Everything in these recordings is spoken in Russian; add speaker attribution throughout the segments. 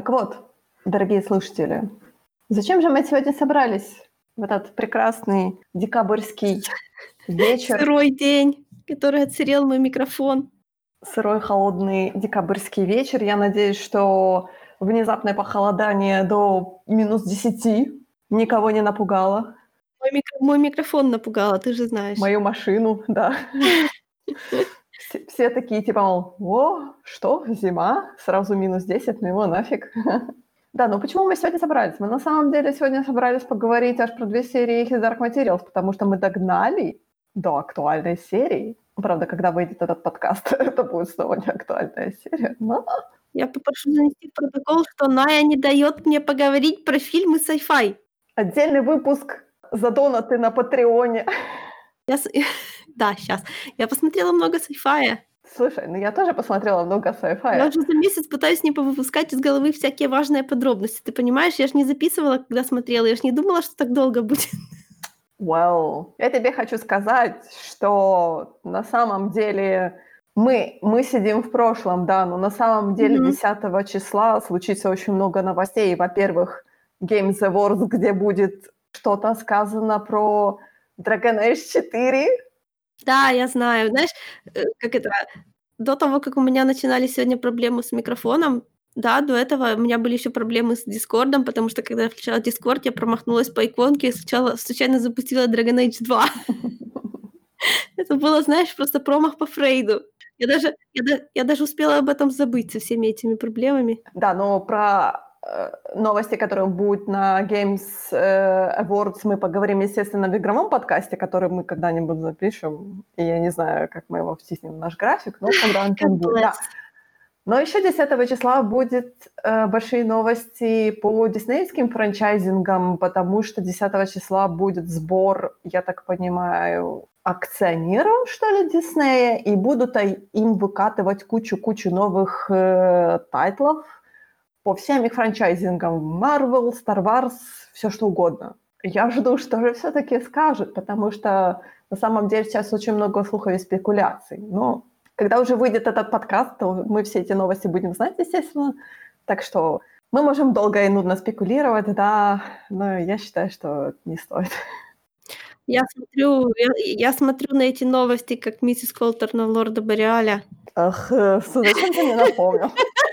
Speaker 1: Так вот, дорогие слушатели, зачем же мы сегодня собрались в этот прекрасный декабрьский вечер?
Speaker 2: Сырой день, который отсырел мой микрофон.
Speaker 1: Сырой, холодный декабрьский вечер. Я надеюсь, что внезапное похолодание до минус 10 никого не напугало.
Speaker 2: Мой, микро- мой микрофон напугало, ты же знаешь.
Speaker 1: Мою машину, да. Все, все такие, типа, мол, о, что, зима, сразу минус 10, ну его нафиг. Да, но почему мы сегодня собрались? Мы на самом деле сегодня собрались поговорить аж про две серии His Dark Materials, потому что мы догнали до актуальной серии. Ну, Правда, когда выйдет этот подкаст, это будет снова не актуальная серия. Но
Speaker 2: Я попрошу занести протокол, что Ная не дает мне поговорить про фильмы sci-fi.
Speaker 1: отдельный выпуск задонаты на Патреоне.
Speaker 2: Я Да, сейчас. Я посмотрела много sci-fi.
Speaker 1: Слушай, ну я тоже посмотрела много
Speaker 2: Я
Speaker 1: sci-fi.
Speaker 2: уже за месяц пытаюсь не повыпускать из головы всякие важные подробности. Ты понимаешь, я ж не записывала, когда смотрела, я ж не думала, что так долго будет.
Speaker 1: Well, я тебе хочу сказать, что на самом деле мы, мы сидим в прошлом, да, но на самом деле
Speaker 2: Мгм.
Speaker 1: 10 числа случится очень много новостей. Во-первых, Games Awards, где будет что-то сказано про Dragon Age 4.
Speaker 2: Да, я знаю. Знаешь, э, как это, до того, как у меня начинались сегодня проблемы с микрофоном, да, до этого у меня были еще проблемы с Дискордом, потому что когда я включала Дискорд, я промахнулась по иконке и сначала случайно запустила Dragon Age 2. Это было, знаешь, просто промах по Фрейду. Я даже, я, я даже успела об этом забыть со всеми этими проблемами.
Speaker 1: Да, но про новости, которые будут на Games э, Awards, мы поговорим, естественно, в игровом подкасте, который мы когда-нибудь запишем. И я не знаю, как мы его втиснем в наш график, но когда он там будет. Да. Но еще 10 числа будет э, большие новости по диснеевским франчайзингам, потому что 10 числа будет сбор, я так понимаю, акционеров, что ли, Диснея, и будут им выкатывать кучу-кучу новых э, тайтлов по всем их франчайзингам. Marvel, Star Wars, все что угодно. Я жду, что же все-таки скажут, потому что на самом деле сейчас очень много слухов и спекуляций. Но когда уже выйдет этот подкаст, то мы все эти новости будем знать, естественно. Так что мы можем долго и нудно спекулировать, да, но я считаю, что не стоит.
Speaker 2: Я смотрю, я, я смотрю на эти новости, как миссис Колтер на Лорда Бореаля.
Speaker 1: Ах, э, зачем ты мне напомнил?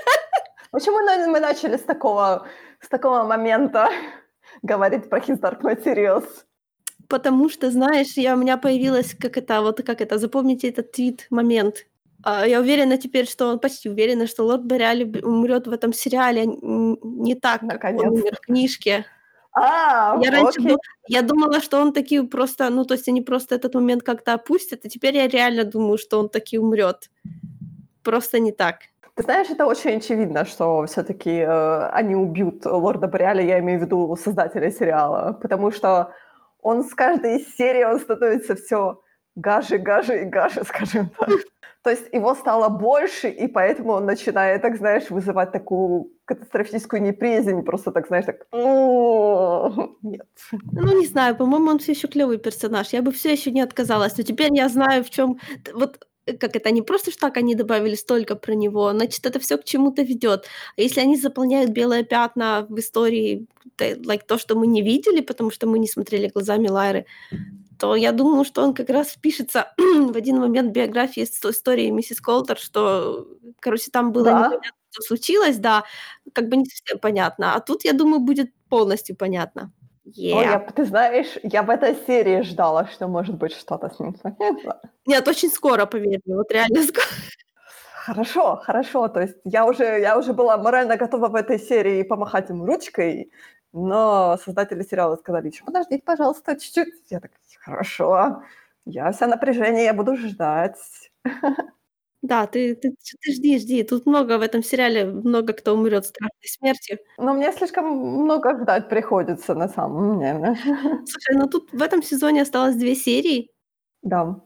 Speaker 1: Почему мы начали с такого, с такого момента говорить про His Dark Materials?
Speaker 2: Потому что, знаешь, я, у меня появилась, как это, вот как это, запомните этот твит, момент. А, Я уверена теперь, что он почти уверена, что Лорд Бореаль умрет в этом сериале не так, как он умер в книжке.
Speaker 1: А,
Speaker 2: Я раньше
Speaker 1: окей.
Speaker 2: ду- я думала, что он таки просто, ну, то есть они просто этот момент как-то опустят, а теперь я реально думаю, что он таки умрет. Просто не так.
Speaker 1: Ты знаешь, это очень очевидно, что все-таки они убьют Лорда Бореаля, я имею в виду создателя сериала, потому что он с каждой серии он становится все гаже, гаже и гаже, скажем так. То есть его стало больше, и поэтому он начинает, так знаешь, вызывать такую катастрофическую неприязнь, просто так, знаешь, так, «О, нет.
Speaker 2: Ну, не знаю, по-моему, он все еще клевый персонаж. Я бы все еще не отказалась. Но теперь я знаю, в чем. Вот э, как это, не просто ж так они добавили столько про него, значит, это все к чему-то ведет. А если они заполняют белые пятна в истории, like, то, что мы не видели, потому что мы не смотрели глазами Лайры, то я думаю, что он как раз впишется в один момент биографии с истории миссис Колтер, что, короче, там было
Speaker 1: Да.
Speaker 2: непонятно, что случилось, да, как бы не совсем понятно. А тут, я думаю, будет полностью понятно. Yeah.
Speaker 1: я, ты знаешь, я в этой серии ждала, что может быть что-то с ним случится.
Speaker 2: Нет, очень скоро, поверь мне, вот реально скоро.
Speaker 1: Хорошо, хорошо. То есть я уже, я уже была морально готова в этой серии помахать ему ручкой, но создатели сериала сказали, еще подождите, пожалуйста, чуть-чуть. Я так, хорошо, я вся напряжение, я буду ждать.
Speaker 2: Да, ты, ты, ты жди, жди. Тут много в этом сериале, много кто умрет страшной смертью.
Speaker 1: Но мне слишком много ждать приходится на самом деле.
Speaker 2: Слушай, ну тут в этом сезоне осталось две серии,
Speaker 1: Да.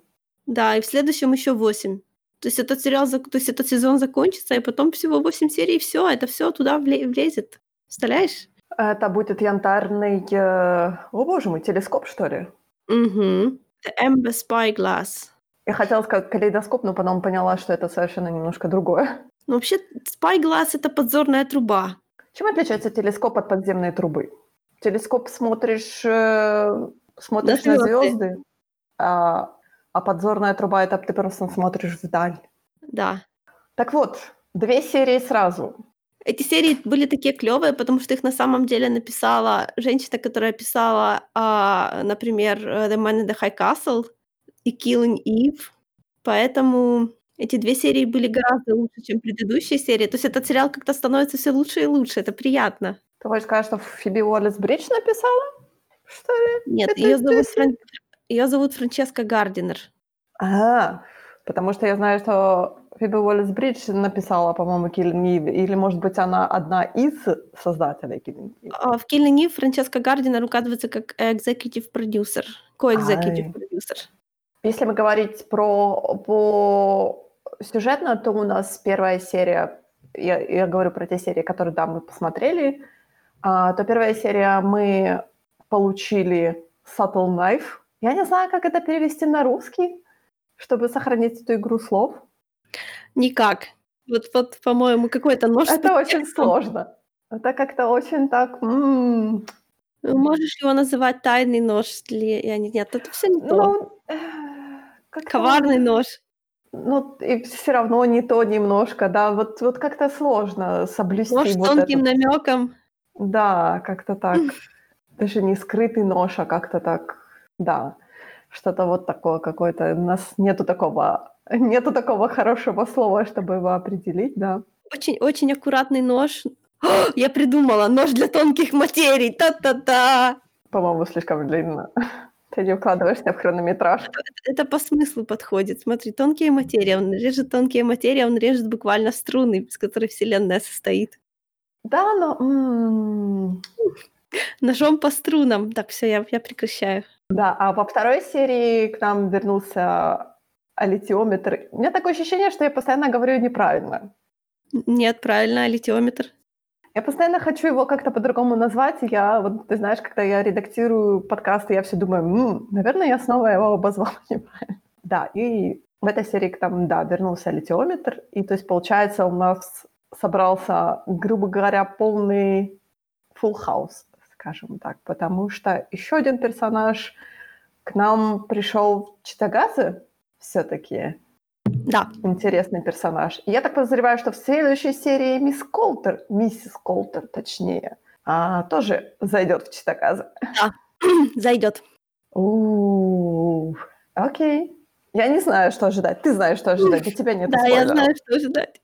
Speaker 2: да, и в следующем еще восемь. То есть этот сериал, то есть этот сезон закончится, и потом всего восемь серий, и все, это все туда вле- влезет. Представляешь?
Speaker 1: Это будет янтарный, э, о боже мой, телескоп, что ли?
Speaker 2: Угу. The Amber Spyglass.
Speaker 1: Я хотела сказать калейдоскоп, но потом поняла, что это совершенно немножко другое.
Speaker 2: Ну, вообще, Spyglass — это подзорная труба.
Speaker 1: Чем отличается телескоп от подземной трубы? Телескоп смотришь, э, смотришь на
Speaker 2: звезды.
Speaker 1: а, а подзорная труба это ты просто смотришь вдаль.
Speaker 2: Да.
Speaker 1: Так вот, две серии сразу.
Speaker 2: Эти серии были такие клевые, потому что их на самом деле написала женщина, которая писала, а, например, The Man in the High Castle и Killing Eve. Поэтому эти две серии были гораздо лучше, чем предыдущие серии. То есть этот сериал как-то становится все лучше и лучше. Это приятно.
Speaker 1: Ты хочешь сказать, что Фиби Уоллес Бридж написала? Что ли?
Speaker 2: Нет,
Speaker 1: Это
Speaker 2: ее зовут, Фран... её зовут Франческа Гардинер.
Speaker 1: А, потому что я знаю, что Фиби Уоллес Бридж написала, по-моему, Killing Eve, или, может быть, она одна из создателей Killing Eve.
Speaker 2: А в Killing Eve Франческа Гардинер указывается как executive продюсер, co-executive
Speaker 1: Ай.
Speaker 2: продюсер.
Speaker 1: Если мы говорить про по сюжетно, то у нас первая серия, я, я говорю про те серии, которые, да, мы посмотрели, а, то первая серия мы получили Subtle Knife. Я не знаю, как это перевести на русский, чтобы сохранить эту игру слов.
Speaker 2: Никак. Вот, вот по-моему, какой-то нож
Speaker 1: Это очень сложно. Это как-то очень так... м,
Speaker 2: Ну, Можешь его называть тайный нож или я не нет, это все не то.
Speaker 1: Ну, э, как-то-
Speaker 2: Коварный нож.
Speaker 1: Ну, и все равно не то немножко, да. Вот, вот как-то сложно соблюсти
Speaker 2: Нож с
Speaker 1: вот
Speaker 2: тонким
Speaker 1: этот-
Speaker 2: намеком.
Speaker 1: Да, как-то так. Даже не скрытый нож, а как-то так, да. Что-то вот такое какое-то. У нас нету такого, нету такого хорошего слова, чтобы его определить, да.
Speaker 2: Очень, очень аккуратный нож. Я придумала нож для тонких материй. Та-та-та.
Speaker 1: По-моему, слишком длинно. Ты не укладываешься в хронометраж.
Speaker 2: Это по смыслу подходит. Смотри, тонкие материи. Он режет тонкие материи, он режет буквально струны, из которых Вселенная состоит.
Speaker 1: Да, но... м,
Speaker 2: Ножом по струнам. Так, все, я, я прекращаю.
Speaker 1: Да, а во второй серии к нам вернулся аллитиометр. У меня такое ощущение, что я постоянно говорю неправильно.
Speaker 2: Нет, правильно, литиометр.
Speaker 1: Я постоянно хочу его как-то по-другому назвать. Я, вот, ты знаешь, когда я редактирую подкасты, я все думаю, «М, наверное, я снова его обозвала неправильно. Да, и в этой серии к нам, да, вернулся литиометр. И то есть, получается, у нас собрался, грубо говоря, полный full house, скажем так. Потому что еще один персонаж к нам пришел Читагазе все-таки
Speaker 2: Да,
Speaker 1: интересный персонаж. Я так подозреваю, что в следующей серии мисс Колтер, миссис Колтер, точнее, а, тоже зайдет в Читаказа.
Speaker 2: зайдет.
Speaker 1: У, Окей. Я не знаю, что ожидать. Ты знаешь, что ожидать. У тебя нет
Speaker 2: Да, я
Speaker 1: спойлеров.
Speaker 2: знаю, что ждать.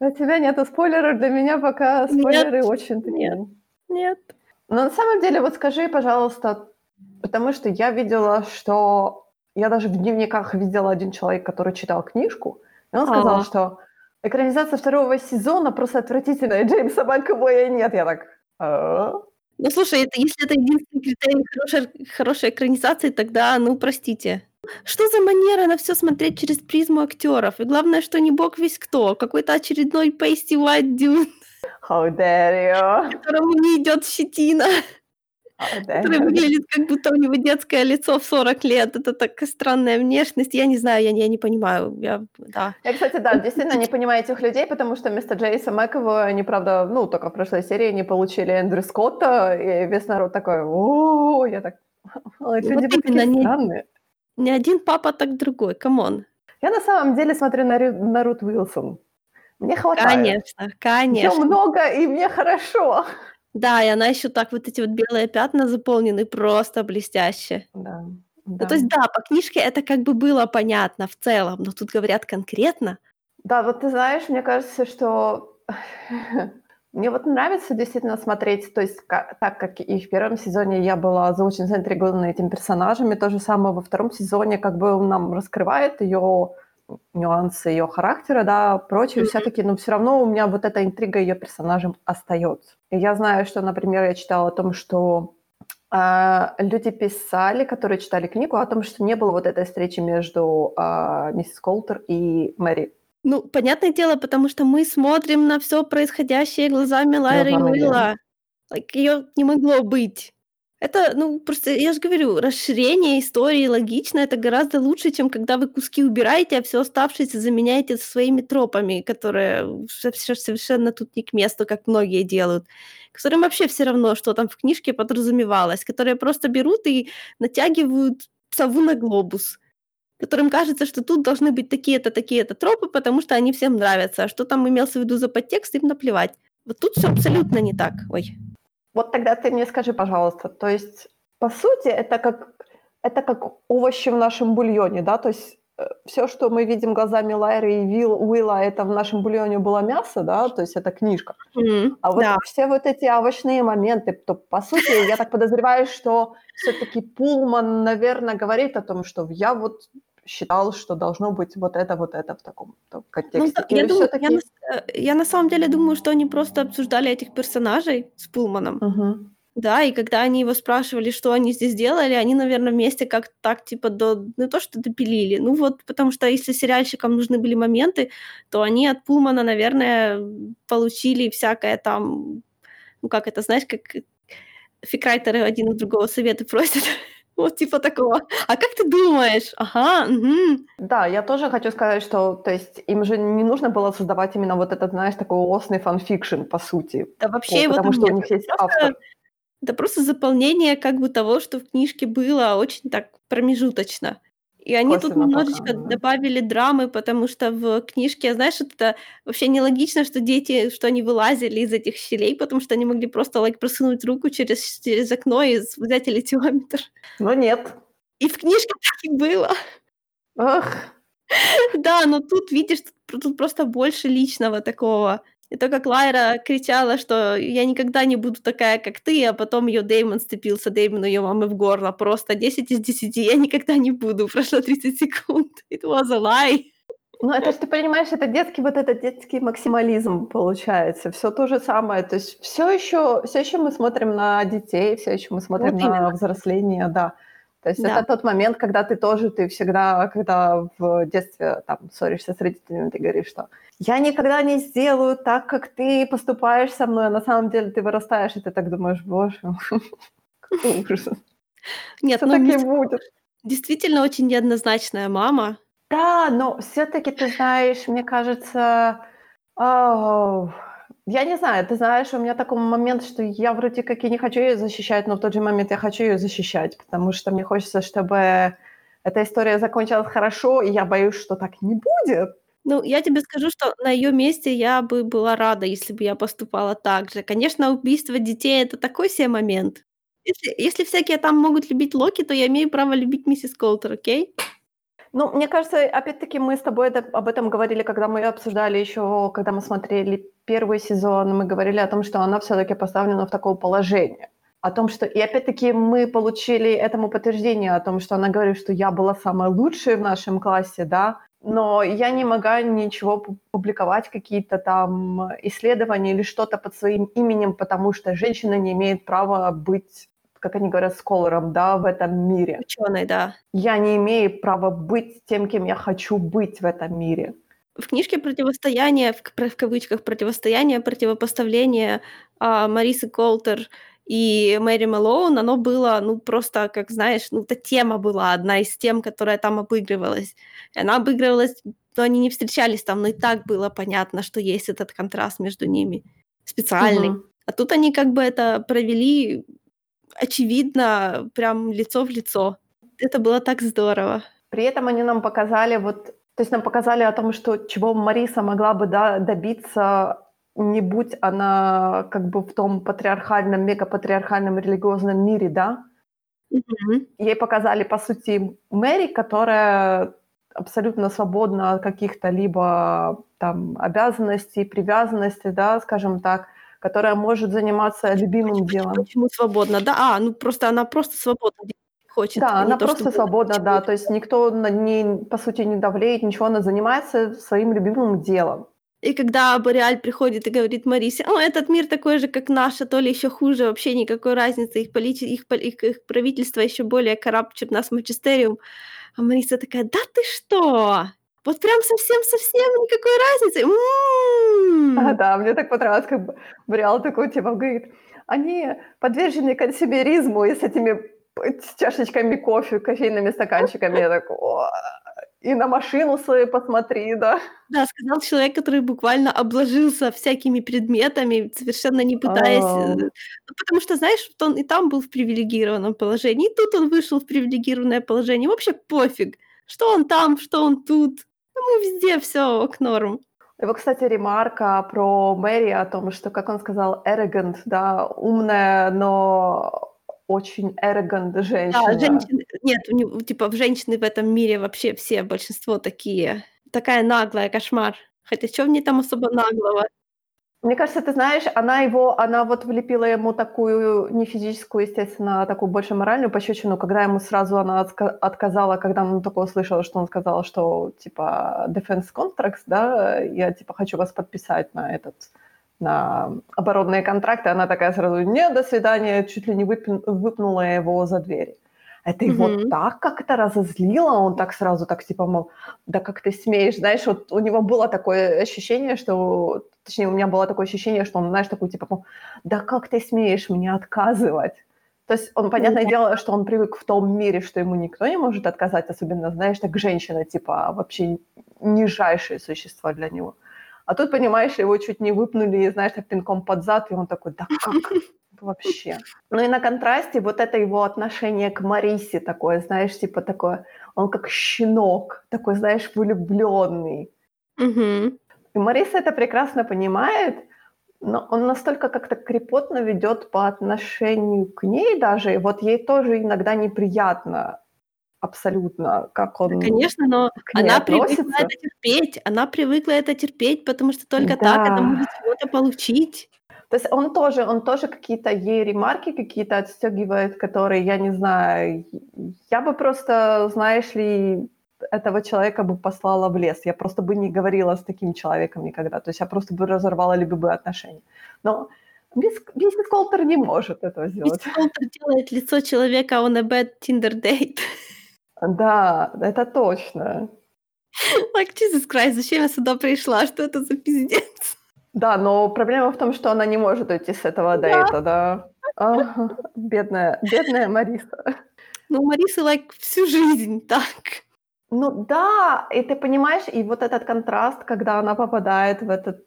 Speaker 1: У тебя нету спойлеров. Для меня пока
Speaker 2: Нет,
Speaker 1: спойлеры очень такие.
Speaker 2: нет. Нет.
Speaker 1: Но на самом деле, вот скажи, пожалуйста, потому что я видела, что... Я даже в дневниках видела один человек, который читал книжку, и он сказал,
Speaker 2: Ага.
Speaker 1: что экранизация второго сезона просто отвратительная, Джеймса Макэвоя нет. Я так... «А?»
Speaker 2: Ну, слушай, это, если это единственный критерий хорошей, хорошей экранизации, тогда, ну, простите. Что за манера на все смотреть через призму актеров? И главное, что не бог весь кто, какой-то очередной pasty white dude,
Speaker 1: How dare you?
Speaker 2: которому не идет щетина, который
Speaker 1: you?
Speaker 2: выглядит, как будто у него детское лицо в 40 лет. Это такая странная внешность. Я не знаю, я, не- я не понимаю. Я, да.
Speaker 1: Я, кстати, да, действительно не понимаю этих людей, потому что вместо Джеймса Макэвоя они, правда, ну, только в прошлой серии не получили Эндрю Скотта, и весь народ такой, о я так... Эти
Speaker 2: Вот
Speaker 1: люди такие
Speaker 2: не-
Speaker 1: странные.
Speaker 2: Ни один папа, так другой. Come on.
Speaker 1: Я на самом деле смотрю на, Рю- на Рут Уилсон. Мне хватает.
Speaker 2: Конечно, конечно.
Speaker 1: много, и мне хорошо.
Speaker 2: Да, и она еще так, вот эти вот белые пятна заполнены просто блестяще.
Speaker 1: Да,
Speaker 2: Ну,
Speaker 1: да.
Speaker 2: то есть, да, по книжке это как бы было понятно в целом, но тут говорят конкретно.
Speaker 1: Да, вот ты знаешь, мне кажется, что мне вот нравится действительно смотреть, то есть ка- так как и в первом сезоне я была очень заинтригована этими персонажами, то же самое во втором сезоне как бы он нам раскрывает ее нюансы ее характера, да, прочее, все-таки, но все равно у меня вот эта интрига ее персонажем остается. И я знаю, что, например, я читала о том, что а, люди писали, которые читали книгу, о том, что не было вот этой встречи между а, миссис Колтер и Мэри.
Speaker 2: Ну, понятное дело, потому что мы смотрим на все происходящее глазами Лайры и. Уилла. Like, ее не могло быть. Это, ну, просто я же говорю, расширение истории логично, это гораздо лучше, чем когда вы куски убираете, а все оставшееся заменяете своими тропами, которые совершенно тут не к месту, как многие делают, которым вообще все равно, что там в книжке подразумевалось, которые просто берут и натягивают сову на глобус которым кажется, что тут должны быть такие-то, такие-то тропы, потому что они всем нравятся. А что там имелся в виду за подтекст, им наплевать. Вот тут все абсолютно не так. Ой.
Speaker 1: Вот тогда ты мне скажи, пожалуйста, то есть, по сути, это как, это как овощи в нашем бульоне, да, то есть э, все, что мы видим глазами Лайры и Вилл, Уилла, это в нашем бульоне было мясо, да, то есть это книжка. Mm, а вот да. все вот эти овощные моменты, то, по сути, я так подозреваю, что все-таки Пулман, наверное, говорит о том, что я вот считал, что должно быть вот это, вот это в таком ну контексте.
Speaker 2: Ну, я, думаю, я, на, э, я на самом деле думаю, что они просто обсуждали этих персонажей с Пулманом. Угу. Да, и когда они его спрашивали, что они здесь делали, они, наверное, вместе как-то так, типа, до... не то, что допилили, ну вот, потому что если сериальщикам нужны были моменты, то они от Пулмана, наверное, получили всякое там, ну как это, знаешь, как фикрайтеры один у другого совета просят. Вот типа такого. А как ты думаешь? Ага, угу.
Speaker 1: Да, я тоже хочу сказать, что то есть им же не нужно было создавать именно вот этот, знаешь, такой осный фанфикшн, по сути.
Speaker 2: Да вообще вот, его
Speaker 1: потому что у них есть
Speaker 2: просто,
Speaker 1: автор.
Speaker 2: Это просто заполнение как бы того, что в книжке было очень так промежуточно. И они тут немножечко пока, да. добавили драмы, потому что в книжке, знаешь, это вообще нелогично, что дети, что они вылазили из этих щелей, потому что они могли просто like, просунуть руку через, через окно и взять алетиометр.
Speaker 1: Но нет.
Speaker 2: И в книжке так и было.
Speaker 1: Ах.
Speaker 2: Да, но тут, видишь, тут, тут просто больше личного такого. И то, как Лайра кричала, что я никогда не буду такая, как ты, а потом ее Деймон сцепился, Деймону ее мамы в горло. Просто 10 из 10, я никогда не буду. Прошло 30 секунд. It was a lie.
Speaker 1: Ну, это же, ты понимаешь, это детский вот этот детский максимализм получается. Все то же самое. То есть все еще, все еще мы смотрим на детей, все еще мы смотрим вот на именно. взросление, да. То есть да. это тот момент, когда ты тоже, ты всегда, когда в детстве там ссоришься с родителями, ты говоришь, что я никогда не сделаю так, как ты поступаешь со мной, а на самом деле ты вырастаешь, и ты так думаешь, боже, какой ужас.
Speaker 2: Нет, ну, так будет. Действительно очень неоднозначная мама.
Speaker 1: Да, но все-таки ты знаешь, мне кажется, я не знаю, ты знаешь, у меня такой момент, что я вроде как и не хочу ее защищать, но в тот же момент я хочу ее защищать, потому что мне хочется, чтобы эта история закончилась хорошо, и я боюсь, что так не будет.
Speaker 2: Ну, я тебе скажу, что на ее месте я бы была рада, если бы я поступала так же. Конечно, убийство детей это такой себе момент. Если, если всякие там могут любить Локи, то я имею право любить миссис Колтер, окей?
Speaker 1: Ну, мне кажется, опять-таки мы с тобой это, об этом говорили, когда мы обсуждали еще, когда мы смотрели первый сезон, мы говорили о том, что она все-таки поставлена в такое положение. О том, что... И опять-таки мы получили этому подтверждение о том, что она говорит, что я была самой лучшей в нашем классе, да, но я не могла ничего публиковать, какие-то там исследования или что-то под своим именем, потому что женщина не имеет права быть как они говорят, сколором, да, в этом мире.
Speaker 2: Ученый, да.
Speaker 1: Я не имею права быть тем, кем я хочу быть в этом мире.
Speaker 2: В книжке «Противостояние», в, в кавычках «Противостояние», «Противопоставление» а, Марисы Колтер и Мэри Мэлоун, оно было, ну, просто, как знаешь, ну, эта тема была одна из тем, которая там обыгрывалась. И она обыгрывалась, но они не встречались там, но и так было понятно, что есть этот контраст между ними специальный. Угу. А тут они как бы это провели очевидно, прям лицо в лицо. Это было так здорово.
Speaker 1: При этом они нам показали вот, то есть нам показали о том, что чего Мариса могла бы да, добиться, не будь она как бы в том патриархальном, мегапатриархальном религиозном мире, да? Mm-hmm. Ей показали, по сути, Мэри, которая абсолютно свободна от каких-то либо там обязанностей, привязанностей, да, скажем так, которая может заниматься любимым почему, делом.
Speaker 2: Почему свободно? Да, а, ну просто она просто свободна хочет.
Speaker 1: Да, она то, просто свободна, да, то есть никто над ней, по сути, не давлеет, ничего, она занимается своим любимым делом.
Speaker 2: И когда Бореаль приходит и говорит Марисе, о, этот мир такой же, как наш, а то ли еще хуже, вообще никакой разницы, их, полити... их, их, их правительство еще более кораб, чем нас Манчестериум. А Мариса такая, да ты что? Вот прям совсем-совсем никакой разницы.
Speaker 1: А, да, мне так понравилось, как Бриал такой, типа, говорит, они подвержены консюмеризму и с этими с чашечками кофе, кофейными стаканчиками. Я так, и на машину свою посмотри, да.
Speaker 2: Да, сказал человек, который буквально обложился всякими предметами, совершенно не пытаясь... Э, ну, потому что, знаешь, вот он и там был в привилегированном положении, и тут он вышел в привилегированное положение. Вообще пофиг, что он там, что он тут. Ему везде все к норм.
Speaker 1: Его, кстати, ремарка про Мэри о том, что, как он сказал, arrogant, да, умная, но очень arrogant женщина.
Speaker 2: Да, женщины, нет, у него, типа в женщины в этом мире вообще все, большинство такие. Такая наглая, кошмар. Хотя что в ней там особо наглого?
Speaker 1: Мне кажется, ты знаешь, она его, она вот влепила ему такую, не физическую, естественно, а такую больше моральную пощечину, когда ему сразу она отказала, когда он такое услышал, что он сказал, что, типа, defense contracts, да, я, типа, хочу вас подписать на этот, на оборонные контракты, она такая сразу, не, до свидания, чуть ли не выпнула его за дверь. Это его mm-hmm. так как-то разозлило, он так сразу так типа, мол, да как ты смеешь, знаешь, вот у него было такое ощущение, что, точнее, у меня было такое ощущение, что он, знаешь, такой типа, мол, да как ты смеешь мне отказывать? То есть он, понятное mm-hmm. дело, что он привык в том мире, что ему никто не может отказать, особенно, знаешь, так женщина, типа, вообще нижайшее существо для него. А тут, понимаешь, его чуть не выпнули, знаешь, так пинком под зад, и он такой, да как? вообще. Ну и на контрасте вот это его отношение к Марисе такое, знаешь, типа такое, он как щенок, такой, знаешь, влюбленный.
Speaker 2: Угу.
Speaker 1: И Мариса это прекрасно понимает, но он настолько как-то крепотно ведет по отношению к ней даже, и вот ей тоже иногда неприятно абсолютно, как он.
Speaker 2: Да, конечно, но она относится. привыкла это терпеть, она привыкла это терпеть, потому что только да. так она может чего-то получить.
Speaker 1: То есть он тоже, он тоже какие-то ей ремарки какие-то отстегивает, которые, я не знаю, я бы просто, знаешь ли, этого человека бы послала в лес. Я просто бы не говорила с таким человеком никогда. То есть я просто бы разорвала любые отношения. Но миссис Колтер не может этого сделать.
Speaker 2: Миссис Колтер делает лицо человека on a bad Tinder date.
Speaker 1: Да, это точно.
Speaker 2: Like, Jesus Christ, зачем я сюда пришла? Что это за пиздец?
Speaker 1: Да, но проблема в том, что она не может уйти с этого да. дейта, да. Ага, бедная, бедная Мариса.
Speaker 2: Ну, Мариса, like, всю жизнь так.
Speaker 1: Ну да, и ты понимаешь, и вот этот контраст, когда она попадает в этот,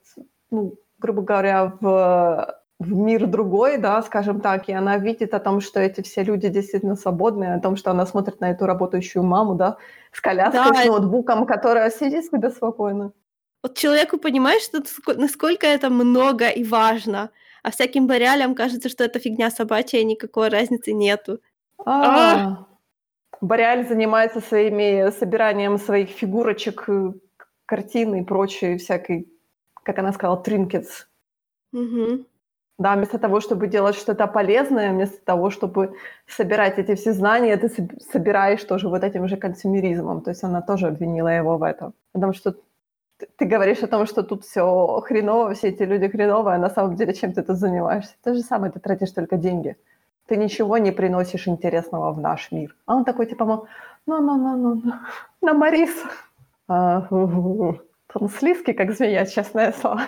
Speaker 1: ну, грубо говоря, в, в мир другой, да, скажем так, и она видит о том, что эти все люди действительно свободные, о том, что она смотрит на эту работающую маму, да, с коляской, да, с ноутбуком, которая сидит себе спокойно.
Speaker 2: Вот человеку понимаешь, что, насколько это много и важно, а всяким барялям кажется, что это фигня собачья, и никакой разницы нету.
Speaker 1: А, Боряль занимается своими собиранием своих фигурочек, э, картин и прочей всякой, как она сказала, тринкетс.
Speaker 2: Угу.
Speaker 1: Да, вместо того, чтобы делать что-то полезное, вместо того, чтобы собирать эти все знания, ты собираешь тоже вот этим же консюмеризмом. То есть она тоже обвинила его в этом. Потому что ты говоришь о том, что тут все хреново, все эти люди хреновые, а на самом деле чем ты тут занимаешься? То же самое, ты тратишь только деньги. Ты ничего не приносишь интересного в наш мир. А он такой, типа, ну, ну, ну, ну, ну, на Марис. А, он слизкий, как змея, честное слово.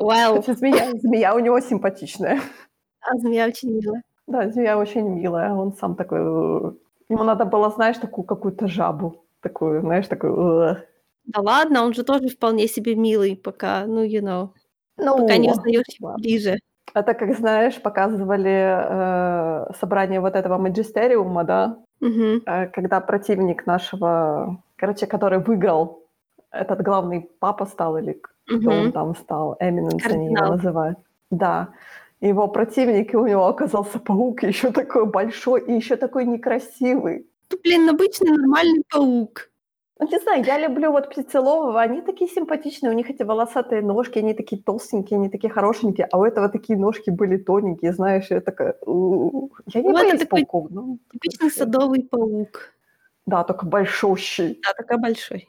Speaker 2: Well.
Speaker 1: Хотя змея, змея у него симпатичная.
Speaker 2: А змея очень милая.
Speaker 1: Да, змея очень милая. Он сам такой... Ему надо было, знаешь, такую какую-то жабу. Такую, знаешь, такую...
Speaker 2: Да ладно, он же тоже вполне себе милый, пока, ну, you know, ну, пока не узнаешь его ближе.
Speaker 1: Это, как знаешь, показывали э, собрание вот этого магистериума, да,
Speaker 2: угу.
Speaker 1: э, когда противник нашего, короче, который выиграл, этот главный папа стал или угу. он там стал, Эминенс они его называют. Да, его противник, и у него оказался паук еще такой большой и еще такой некрасивый.
Speaker 2: Ну, блин, обычный нормальный паук.
Speaker 1: Ну, не знаю, я люблю вот птицелового, они такие симпатичные, у них эти волосатые ножки, они такие толстенькие, они такие хорошенькие, а у этого такие ножки были тоненькие, знаешь, я такая... Я не
Speaker 2: ну, боюсь пауков. Ну, типичный садовый паук.
Speaker 1: Да, только большущий.
Speaker 2: Да, такой большой.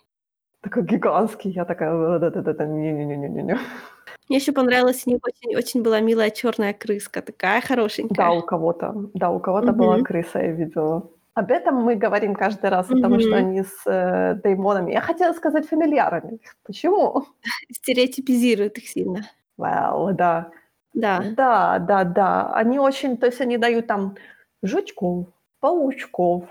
Speaker 1: Такой гигантский, я такая... Не-не-не-не-не-не.
Speaker 2: Мне еще понравилась, у них очень, очень была милая черная крыска, такая хорошенькая.
Speaker 1: Да, у кого-то, да, у кого-то угу. была крыса, я видела. Об этом мы говорим каждый раз, mm-hmm. потому что они с э, деймонами. Я хотела сказать фамильярами. Почему?
Speaker 2: Стереотипизируют их сильно.
Speaker 1: Well, да.
Speaker 2: Да.
Speaker 1: Да, да, да. Они очень, то есть они дают там жучков, паучков,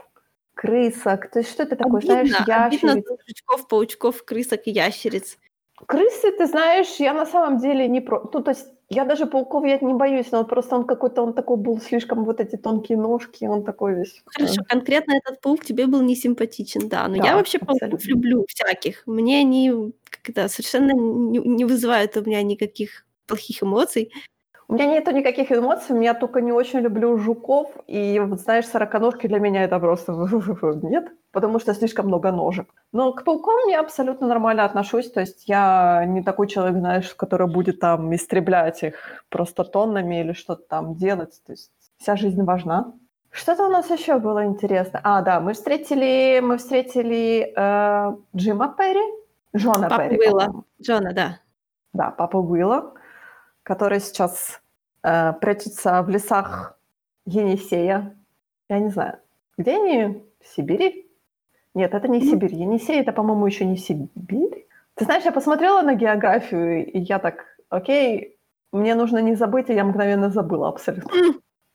Speaker 1: крысок. То есть что это такое,
Speaker 2: Обидно,
Speaker 1: знаешь,
Speaker 2: обидно
Speaker 1: ящериц.
Speaker 2: за жучков, паучков, крысок и ящериц.
Speaker 1: Крысы, ты знаешь, я на самом деле не про... Ну, то есть я даже пауков я не боюсь, но вот просто он какой-то, он такой был слишком вот эти тонкие ножки, он такой весь... э,
Speaker 2: Хорошо, конкретно этот паук тебе был не симпатичен, да. Но я
Speaker 1: Да,
Speaker 2: вообще пауков
Speaker 1: абсолютно.
Speaker 2: люблю всяких. Мне они как это, совершенно не, не вызывают у меня никаких плохих эмоций.
Speaker 1: У меня нету никаких эмоций, я только не очень люблю жуков, и вот знаешь, сороконожки для меня это просто нет, потому что слишком много ножек. Но к паукам я абсолютно нормально отношусь, то есть я не такой человек, знаешь, который будет там истреблять их просто тоннами или что-то там делать, то есть вся жизнь важна. Что-то у нас еще было интересно. А, да, мы встретили, мы встретили э, Джима Перри, Джона
Speaker 2: Папу
Speaker 1: Перри,
Speaker 2: Уилла. Джона, да.
Speaker 1: Да, папа Уилла, который сейчас э, прячется в лесах Енисея. Я не знаю, где они? В Сибири? Нет, это не
Speaker 2: Ну.
Speaker 1: Сибирь. Енисей это, по-моему, еще не Сибирь. Ты знаешь, я посмотрела на географию, и я так, окей, мне нужно не забыть, и я мгновенно забыла абсолютно.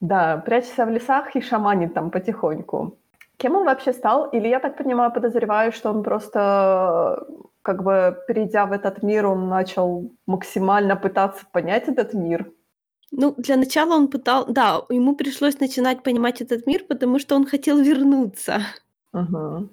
Speaker 1: Да, прячется в лесах и шаманит там потихоньку. Кем он вообще стал? Или я так понимаю, подозреваю, что он просто, как бы, перейдя в этот мир, он начал максимально пытаться понять этот мир.
Speaker 2: Ну, для начала он пытал... Да, ему пришлось начинать понимать этот мир, потому что он хотел вернуться.
Speaker 1: Мгм.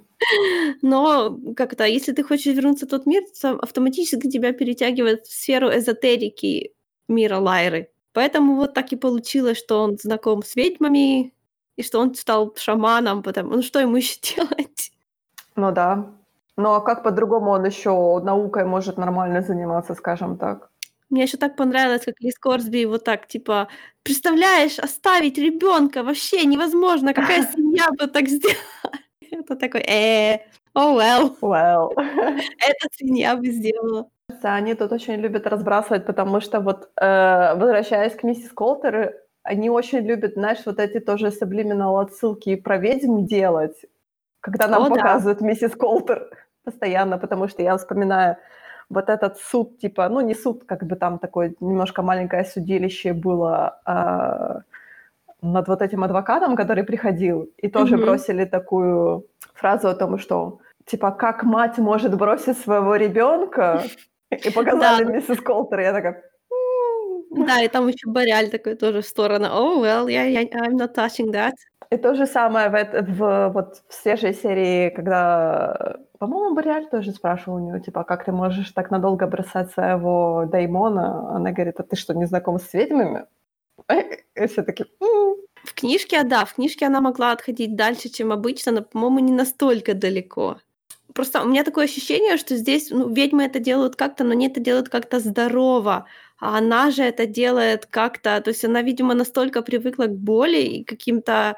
Speaker 2: Но как-то, если ты хочешь вернуться в тот мир, то автоматически тебя перетягивает в сферу эзотерики мира Лайры. Поэтому вот так и получилось, что он знаком с ведьмами, и что он стал шаманом, потому ну что ему еще делать?
Speaker 1: Ну да. Ну а как по-другому он еще наукой может нормально заниматься, скажем так?
Speaker 2: Мне еще так понравилось, как Лис Корсби вот так, типа, представляешь, оставить ребенка вообще невозможно, какая семья бы так сделала? Это такой, э, oh well,
Speaker 1: Well.
Speaker 2: эта свинья бы сделала.
Speaker 1: Они тут очень любят разбрасывать, потому что вот, э, возвращаясь к миссис Колтер, они очень любят, знаешь, вот эти тоже subliminal отсылки про ведьм делать, когда нам
Speaker 2: О, да.
Speaker 1: показывают миссис Колтер постоянно, потому что я вспоминаю вот этот суд, типа, ну не суд, как бы там такое немножко маленькое судилище было а, над вот этим адвокатом, который приходил, и тоже
Speaker 2: Мгм.
Speaker 1: бросили такую фразу о том, что типа как мать может бросить своего ребенка, и показали миссис Колтер, я такая... «М».
Speaker 2: Да, и там еще Боряль такой тоже в сторону. Oh, well, yeah, I'm not touching that.
Speaker 1: И то же самое в, в вот в свежей серии, когда, по-моему, Бориаль тоже спрашивал у нее, типа, как ты можешь так надолго бросать своего Даймона? Она говорит, а ты что, не знаком с ведьмами? И все таки
Speaker 2: В книжке, а, да, в книжке она могла отходить дальше, чем обычно, но, по-моему, не настолько далеко. Просто у меня такое ощущение, что здесь ну, ведьмы это делают как-то, но они это делают как-то здорово. А она же это делает как-то... То есть она, видимо, настолько привыкла к боли и каким-то...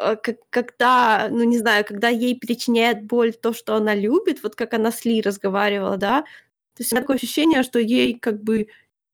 Speaker 2: э, Когда, ну не знаю, когда ей причиняет боль то, что она любит, вот как она с Ли разговаривала, да, то есть такое ощущение, что ей как бы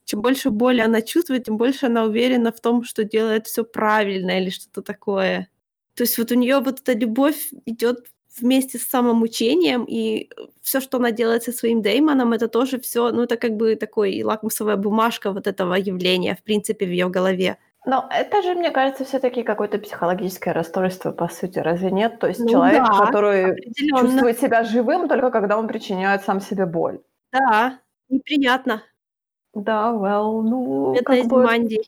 Speaker 2: чем больше боли она чувствует, тем больше она уверена в том, что делает все правильно или что-то такое. То есть вот у нее вот эта любовь идет вместе с самомучением, и все, что она делает со своим Деймоном, это тоже все, ну это как бы такой лакмусовая бумажка вот этого явления, в принципе, в ее голове.
Speaker 1: Но это же, мне кажется, все таки какое-то психологическое расстройство, по сути, разве нет? То есть
Speaker 2: Ну
Speaker 1: человек,
Speaker 2: да,
Speaker 1: который чувствует себя живым только когда он причиняет сам себе боль.
Speaker 2: Да, неприятно.
Speaker 1: Да, well, ну, как бы...
Speaker 2: Зиманди.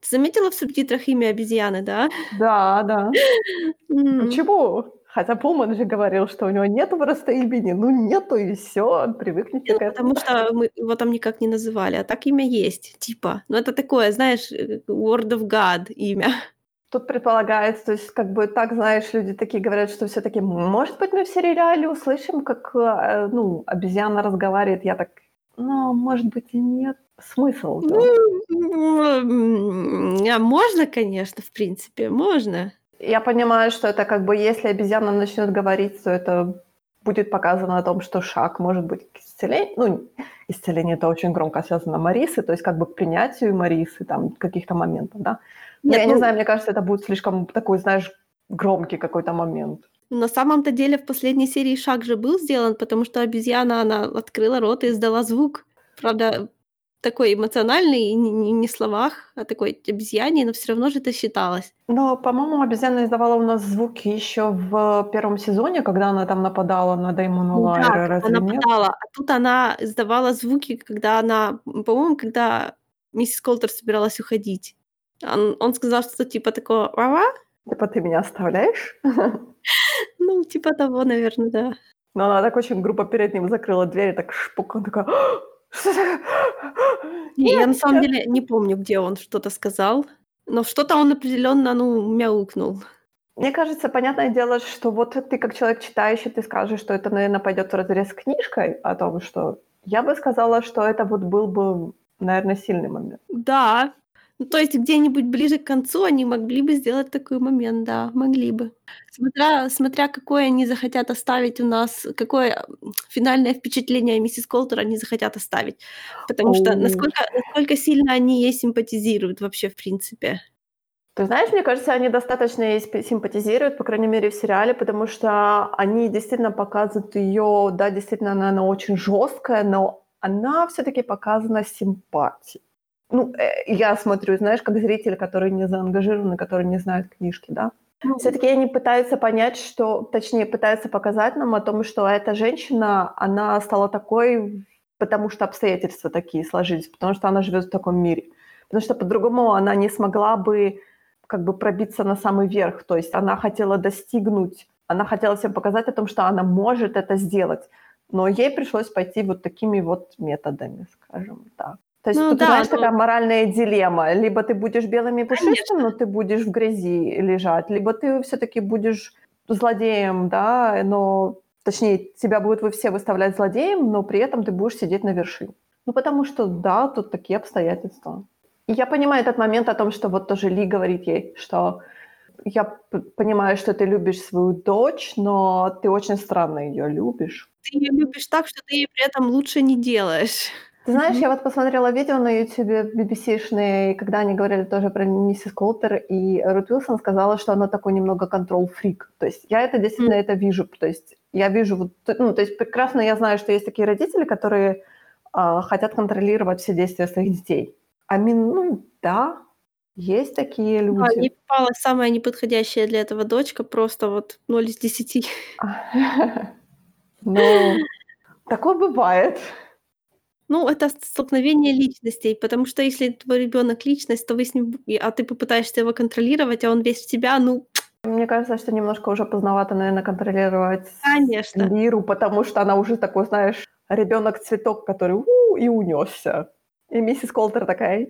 Speaker 2: Ты заметила в субтитрах имя обезьяны, да?
Speaker 1: Да, да. Почему? Хотя Пулман же говорил, что у него нету просто имени. Ну, нету, и все, он привыкнете
Speaker 2: Ну,
Speaker 1: к этому.
Speaker 2: потому что мы его там никак не называли, а так имя есть, типа. Ну, это такое, знаешь, э, word of God имя.
Speaker 1: Тут предполагается, то есть, как бы так, знаешь, люди такие говорят, что все таки может быть, мы в сериале услышим, как, э, ну, обезьяна разговаривает. Я так, ну, может быть, и нет. Смысл
Speaker 2: Ну,
Speaker 1: -то.
Speaker 2: м, а можно, конечно, в принципе, можно.
Speaker 1: Я понимаю, что это как бы, если обезьяна начнет говорить, то это будет показано о том, что шаг может быть к исцелению. Ну, исцеление это очень громко связано Марисы, то есть как бы к принятию Марисы, там, каких-то моментов, да. Но
Speaker 2: Нет,
Speaker 1: я не
Speaker 2: ну-
Speaker 1: знаю, мне кажется, это будет слишком такой, знаешь, громкий какой-то момент.
Speaker 2: На самом-то деле в последней серии шаг же был сделан, потому что обезьяна, она открыла рот и издала звук. Правда, такой эмоциональный, и не не словах, а такой обезьяний, но все равно же это считалось.
Speaker 1: Но, по-моему, обезьяна издавала у нас звуки еще в первом сезоне, когда она там нападала на Дэймона
Speaker 2: да,
Speaker 1: Лайера, разве
Speaker 2: она
Speaker 1: нет?
Speaker 2: нападала, а тут она издавала звуки, когда она, по-моему, когда миссис Колтер собиралась уходить. Он он сказал что-то типа такого: "Ва-ва?"
Speaker 1: Типа ты меня оставляешь?
Speaker 2: Ну, типа того, наверно, да.
Speaker 1: Но она так очень грубо перед ним закрыла дверь, и так шпук, он такой: "Что такое?
Speaker 2: Не, я на самом
Speaker 1: нет!"
Speaker 2: деле не помню, где он что-то сказал, но что-то он определённо, ну, мяукнул.
Speaker 1: Мне кажется, понятное дело, что вот ты как человек читающий, ты скажешь, что это, наверно, пойдёт вразрез с книжкой о том, что я бы сказала, что это вот был бы, наверно, сильный момент.
Speaker 2: Да, ну, то есть где-нибудь ближе к концу они могли бы сделать такой момент, да, могли бы. Смотря смотря какой они захотят оставить у нас, какое, м, финальное впечатление миссис Колтер они захотят оставить. Потому что насколько насколько сильно они ей симпатизируют вообще, в принципе.
Speaker 1: Ты знаешь, мне кажется, они достаточно ей симпатизируют, по крайней мере, в сериале, потому что они действительно показывают её, да, действительно, она она очень жёсткая, но она всё-таки показана симпатией. Ну, э, я смотрю, знаешь, как зритель, который не заангажирован, который не знает книжки, да.
Speaker 2: Ну
Speaker 1: Всё-таки они пытаются понять, что точнее, пытаются показать нам о том, что эта женщина, она стала такой, потому что обстоятельства такие сложились, потому что она живёт в таком мире. Потому что по-другому она не смогла бы как бы пробиться на самый верх. То есть она хотела достигнуть, она хотела всем показать о том, что она может это сделать, но ей пришлось пойти вот такими вот методами, скажем так. То есть
Speaker 2: Ну
Speaker 1: тут,
Speaker 2: да,
Speaker 1: знаешь,
Speaker 2: но
Speaker 1: такая моральная дилемма: либо ты будешь белым и пушистым,
Speaker 2: Конечно.
Speaker 1: но ты будешь в грязи лежать, либо ты всё-таки будешь злодеем, да, но точнее, тебя будут вы все выставлять злодеем, но при этом ты будешь сидеть на вершине. Ну, потому что, да, тут такие обстоятельства. И я понимаю этот момент о том, что вот тоже Ли говорит ей, что я понимаю, что ты любишь свою дочь, но ты очень странно её любишь.
Speaker 2: Ты её любишь так, что ты ей при этом лучше не делаешь.
Speaker 1: Ты знаешь,
Speaker 2: Мгм.
Speaker 1: я вот посмотрела видео на "Ютубе" BBC-шные, когда они говорили тоже про миссис Колтер, и Рут Вилсон сказала, что она такой немного control-freak. То есть я это действительно это вижу. То есть я вижу вот, ну, то есть прекрасно я знаю, что есть такие родители, которые, а, хотят контролировать все действия своих детей. Mean, ну да, есть такие
Speaker 2: Да,
Speaker 1: люди.
Speaker 2: ей попалась самая неподходящая для этого дочка, просто вот 0 из 10.
Speaker 1: Ну, такое бывает.
Speaker 2: Ну, это ст столкновение личностей, потому что если твой ребёнок- личность, то вы с ним а ты попытаешься его контролировать, а он весь в тебя, ну
Speaker 1: Мне кажется, что немножко уже поздновато, наверно, контролировать
Speaker 2: Конечно.
Speaker 1: Лиру, потому что она уже такой, знаешь, ребёнок-цветок, который у и унёсся. И миссис Колтер такая: "Нет!"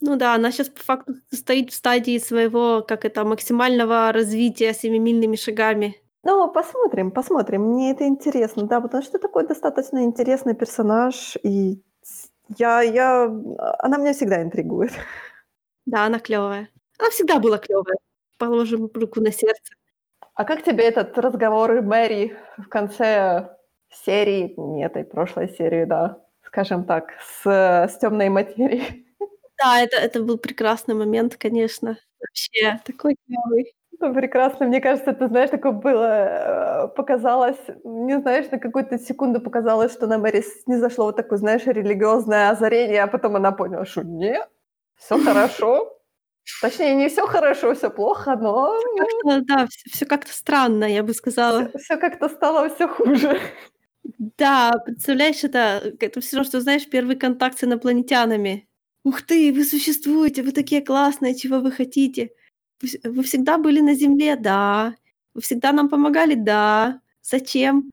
Speaker 2: Ну да, она щас по факту стоит в стадии своего, как это, максимального развития семимильными шагами.
Speaker 1: Ну, посмотрим, посмотрим. Мне это интересно, да, потому что такой достаточно интересный персонаж, и я я она меня всегда интригует.
Speaker 2: Да, она клёвая. Она всегда была клёвая, положим руку на сердце.
Speaker 1: А как тебе этот разговор Мэри в конце серии, не этой, прошлой серии, да, скажем так, с с тёмной материей?
Speaker 2: Да, это это был прекрасный момент, конечно. Вообще такой клёвый.
Speaker 1: Прекрасно. Мне кажется, ты знаешь, такое было, э, показалось, мне, знаешь, на какую-то секунду показалось, что на Мэри снизошло вот такое, знаешь, религиозное озарение, а потом она поняла, что нет, всё хорошо. Точнее, не всё хорошо, всё плохо, но,
Speaker 2: Всё да, всё как-то странно, я бы сказала.
Speaker 1: Всё как-то стало всё хуже.
Speaker 2: Да, представляешь, это, это всё равно, что, знаешь, первый контакт с инопланетянами. "Ух ты, вы существуете, вы такие классные, чего вы хотите? Вы вс вы всегда были на Земле? Да. Вы всегда нам помогали? Да. Зачем?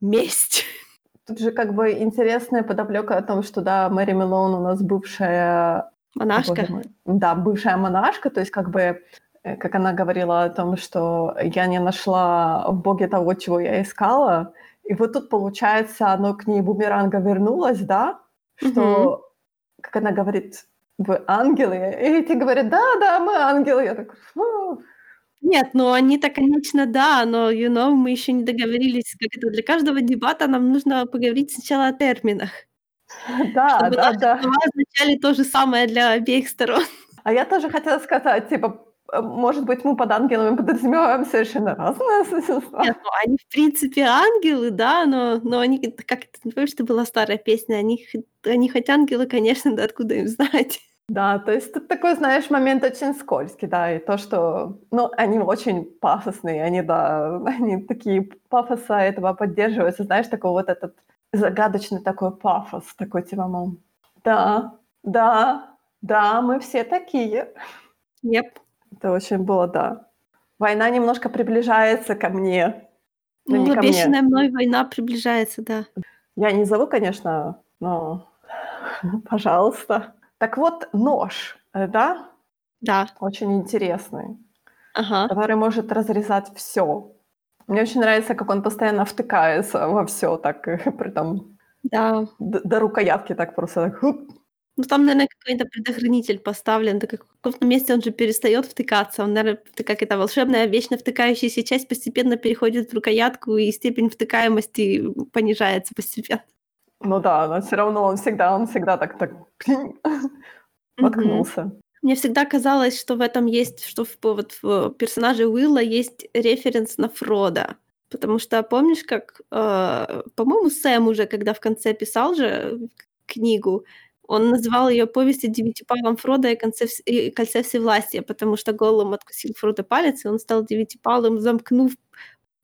Speaker 2: Месть".
Speaker 1: Тут же как бы интересная подоплёка о том, что, да, Мэри Мэлоун у нас бывшая,
Speaker 2: Монашка.
Speaker 1: да, бывшая монашка, то есть как бы, э, как она говорила о том, что я не нашла в Боге того, чего я искала. И вот тут, получается, оно к ней бумерангом вернулось, да, что, как она говорит: "Вы ангелы". И эти говорят: "Да-да, мы ангелы". Я так: "Фу".
Speaker 2: Нет, ну они-то, конечно, да, но, you know, мы ещё не договорились, как это, для каждого дебата нам нужно поговорить сначала о терминах.
Speaker 1: Да,
Speaker 2: Чтобы
Speaker 1: да-да.
Speaker 2: слова означали то же самое для обеих сторон.
Speaker 1: А я тоже хотела сказать, типа, э, может быть, мы под ангелами подразумеваем совершенно разные существа.
Speaker 2: Нет, ну они, в принципе, ангелы, да, но, но они, как это, не помнишь, что была старая песня, они, они хоть ангелы, конечно, да откуда им знать.
Speaker 1: Да, то есть тут такой, знаешь, момент очень скользкий, да, и то, что, ну, они очень пафосные, они, да, они такие пафоса этого поддерживаются, знаешь, такой вот этот загадочный такой пафос, такой типа, мол, да, да, да, мы все такие.
Speaker 2: Yep.
Speaker 1: Это очень было, да. Война немножко приближается ко мне.
Speaker 2: Ну,
Speaker 1: не ко мне.
Speaker 2: мной война приближается, да.
Speaker 1: Я не зову, конечно, но пожалуйста. Так вот, нож, э, да?
Speaker 2: Да.
Speaker 1: Очень интересный,
Speaker 2: Ага.
Speaker 1: который может разрезать все. Мне очень нравится, как он постоянно втыкается во все, так при том
Speaker 2: Да.
Speaker 1: д- до рукоятки так просто так, хуп.
Speaker 2: Ну, там, наверное, какой-то предохранитель поставлен, так как в каком-то месте он же перестает втыкаться. Он, наверное, как это волшебная, вечно втыкающаяся часть постепенно переходит в рукоятку, и степень втыкаемости понижается постепенно.
Speaker 1: Ну да, но все равно он всегда, он всегда так, так воткнулся.
Speaker 2: Мне всегда казалось, что в этом есть, что в, вот в персонаже Уилла есть референс на Фрода. Потому что помнишь, как, э, по-моему, Сэм уже, когда в конце писал же книгу, он назвал ее повесть о девятипалом Фрода и, конце, и кольце всевластия, потому что Голлум откусил Фрода палец, и он стал девятипалым, замкнув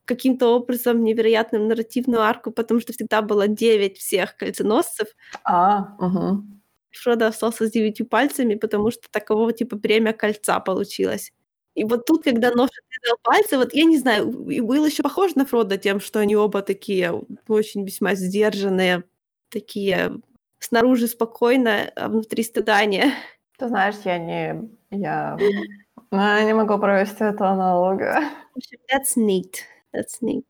Speaker 2: каким-то образом невероятным нарративную арку, потому что всегда было девять всех кольценосцев,
Speaker 1: А, угу.
Speaker 2: Фродо остался с девятью пальцами, потому что такового типа бремя кольца получилось. И вот тут, когда нож отрезал пальцы, вот я не знаю, Уилл еще похож на Фродо тем, что они оба такие очень весьма сдержанные, такие снаружи спокойно, а внутри стыдания.
Speaker 1: Ты знаешь, я не... Я ну, не могу провести эту аналогию.
Speaker 2: That's neat. That's neat.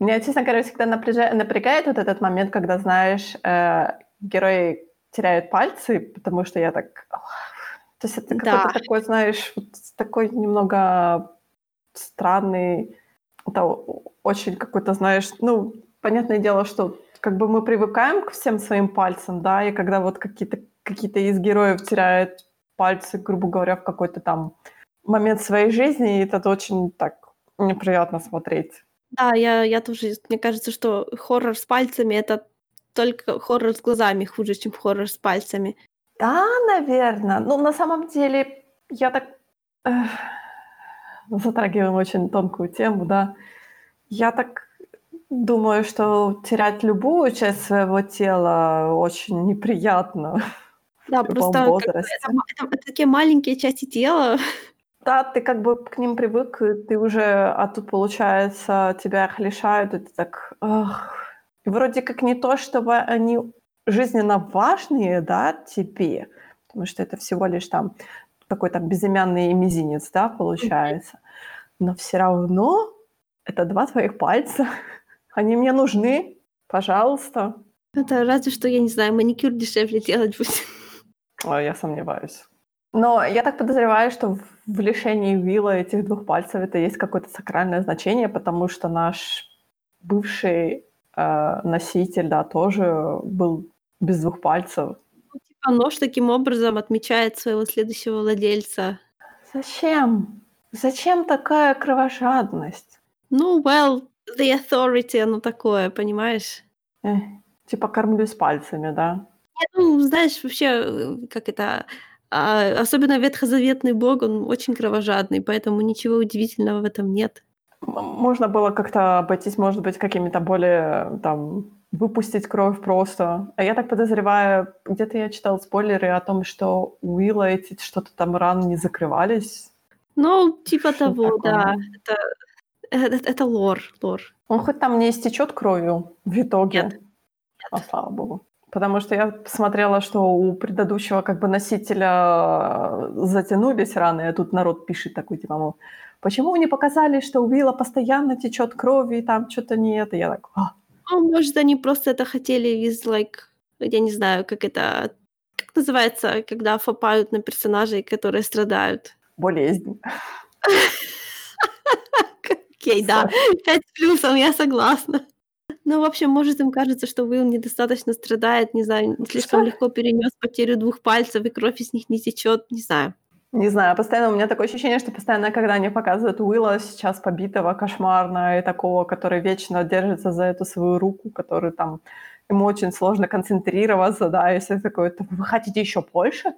Speaker 1: Меня, честно говоря, всегда напряжа- напрягает вот этот момент, когда, знаешь, э, герои теряют пальцы, потому что я так... То есть это
Speaker 2: Да.
Speaker 1: какой-то такой, знаешь, вот такой немного странный, это очень какой-то, знаешь, ну, понятное дело, что как бы мы привыкаем к всем своим пальцам, да, и когда вот какие-то какие-то из героев теряют пальцы, грубо говоря, в какой-то там момент своей жизни, и это очень так неприятно смотреть.
Speaker 2: Да, я, я тоже, мне кажется, что хоррор с пальцами это только хоррор с глазами хуже, чем хоррор с пальцами.
Speaker 1: Да, наверное. Ну, на самом деле, я так эх, затрагиваем очень тонкую тему, да. Я так думаю, что терять любую часть своего тела очень неприятно.
Speaker 2: Да,
Speaker 1: В любом
Speaker 2: просто это, это- это такие маленькие части тела.
Speaker 1: Да, ты как бы к ним привык, и ты уже, а тут, получается, тебя их лишают, и ты так... И вроде как не то, чтобы они жизненно важные, да, тебе, потому что это всего лишь там такой там безымянный мизинец, да, получается. Но все равно это два твоих пальца. Они мне нужны, пожалуйста.
Speaker 2: Это разве что, я не знаю, маникюр дешевле делать будет.
Speaker 1: Я сомневаюсь. Но я так подозреваю, что в- лишении Вилла этих двух пальцев это есть какое-то сакральное значение, потому что наш бывший э, носитель, да, тоже был без двух пальцев.
Speaker 2: Типа нож таким образом отмечает своего следующего владельца.
Speaker 1: Зачем? Зачем такая кровожадность?
Speaker 2: Ну, well, the authority, оно такое, понимаешь?
Speaker 1: Эх, типа кормлюсь пальцами, да?
Speaker 2: Ну, знаешь, вообще, э, как это, а, особенно ветхозаветный бог, он очень кровожадный, поэтому ничего удивительного в этом нет.
Speaker 1: Можно было как-то обойтись, может быть, какими-то более там выпустить кровь просто. А я так подозреваю, где-то я читал спойлеры о том, что у Уилла эти что-то там раны не закрывались.
Speaker 2: Ну, типа
Speaker 1: Что
Speaker 2: того,
Speaker 1: такое?
Speaker 2: да. Это, это, это лор, лор.
Speaker 1: Он хоть там не истечет кровью в итоге.
Speaker 2: Нет.
Speaker 1: А слава богу. Потому что я посмотрела, что у предыдущего как бы носителя затянулись раны, а тут народ пишет такой, типа, мол, почему не показали, что у Вилла постоянно течет кровь, и там что-то нет? И я так, «А,
Speaker 2: Ну, может, они просто это хотели из, like, я не знаю, как это, как называется, когда фопают на персонажей, которые страдают.
Speaker 1: болезнь.
Speaker 2: Окей, да, 5 с плюсом, я согласна. Ну, в общем, может, им кажется, что Уилл недостаточно страдает, не знаю, слишком
Speaker 1: Что?
Speaker 2: легко перенес потерю двух пальцев, и кровь из них не течет, не знаю.
Speaker 1: Не знаю, постоянно у меня такое ощущение, что постоянно, когда они показывают Уилла сейчас побитого, кошмарно и такого, который вечно держится за эту свою руку, который там ему очень сложно концентрироваться, да, и все такое, вы хотите еще больше,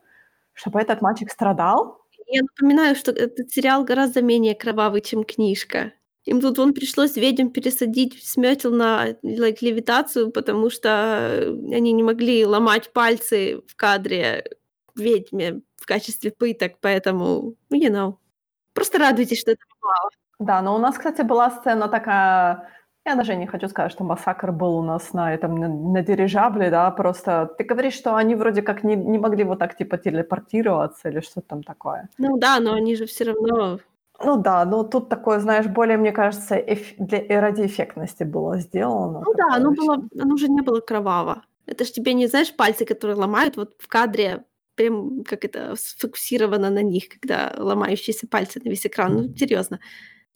Speaker 1: чтобы этот мальчик страдал?
Speaker 2: Я напоминаю, что этот сериал гораздо менее кровавый, чем книжка. Им тут вон пришлось ведьм пересадить с на like, левитацию, потому что они не могли ломать пальцы в кадре ведьме в качестве пыток, поэтому, you know. Просто радуйтесь, что этого мало.
Speaker 1: Да, но у нас, кстати, была сцена такая я даже не хочу сказать, что массакр был у нас на этом, на, на дирижабле, да, просто ты говоришь, что они вроде как не, не могли вот так типа телепортироваться или что там такое.
Speaker 2: Ну да, но они же все равно...
Speaker 1: Ну да, но тут такое, знаешь, более, мне кажется, эф... для... ради эффектности было сделано.
Speaker 2: Ну да, оно, было, оно уже не было кроваво. Это ж тебе не, знаешь, пальцы, которые ломают вот в кадре, прям как это сфокусировано на них, когда ломающиеся пальцы на весь экран. Ну, серьезно.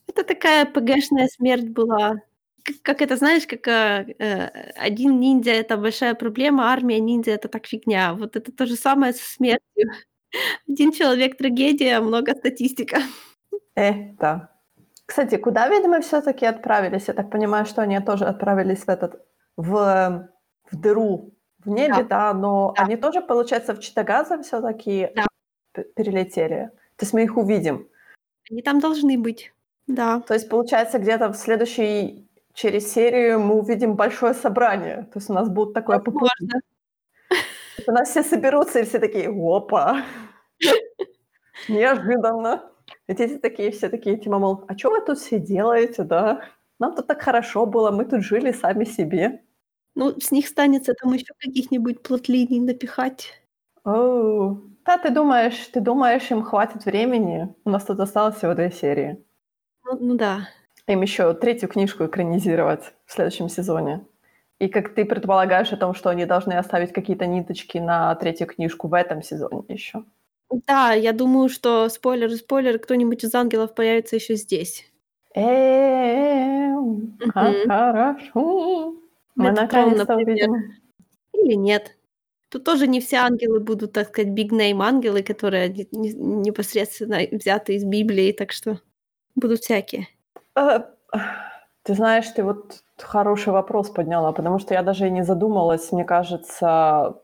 Speaker 2: Это такая ПГшная смерть была как, как это, знаешь, как э, э, один ниндзя это большая проблема, армия ниндзя это так фигня. Вот это то же самое со смертью. Один человек трагедия, много статистика.
Speaker 1: Э, да. Кстати, куда, видимо, все-таки отправились? Я так понимаю, что они тоже отправились в этот в, в дыру в небе, да, да но да. они тоже, получается, в Читагаза все-таки да. перелетели. То есть мы их увидим.
Speaker 2: Они там должны быть. Да.
Speaker 1: То есть, получается, где-то в следующей через серию мы увидим большое собрание. То есть у нас будет такое
Speaker 2: попутное.
Speaker 1: У нас все соберутся, и все такие, опа, неожиданно. Эти такие, все такие, типа, мол, а что вы тут все делаете, да? Нам тут так хорошо было, мы тут жили сами себе.
Speaker 2: Ну, с них станется там еще каких-нибудь плотлиний напихать.
Speaker 1: О, да, ты думаешь, ты думаешь, им хватит времени? У нас тут осталось всего две серии.
Speaker 2: Ну, ну да
Speaker 1: им еще третью книжку экранизировать в следующем сезоне. И как ты предполагаешь о том, что они должны оставить какие-то ниточки на третью книжку в этом сезоне еще?
Speaker 2: Да, я думаю, что спойлер, спойлер, кто-нибудь из ангелов появится еще здесь.
Speaker 1: Эм, как хорошо. Мы наконец-то увидим.
Speaker 2: Или нет. Тут тоже не все ангелы будут, так сказать, big name ангелы, которые непосредственно взяты из Библии, так что будут всякие.
Speaker 1: Э, ты знаешь, ты вот хороший вопрос подняла, потому что я даже и не задумалась, мне кажется,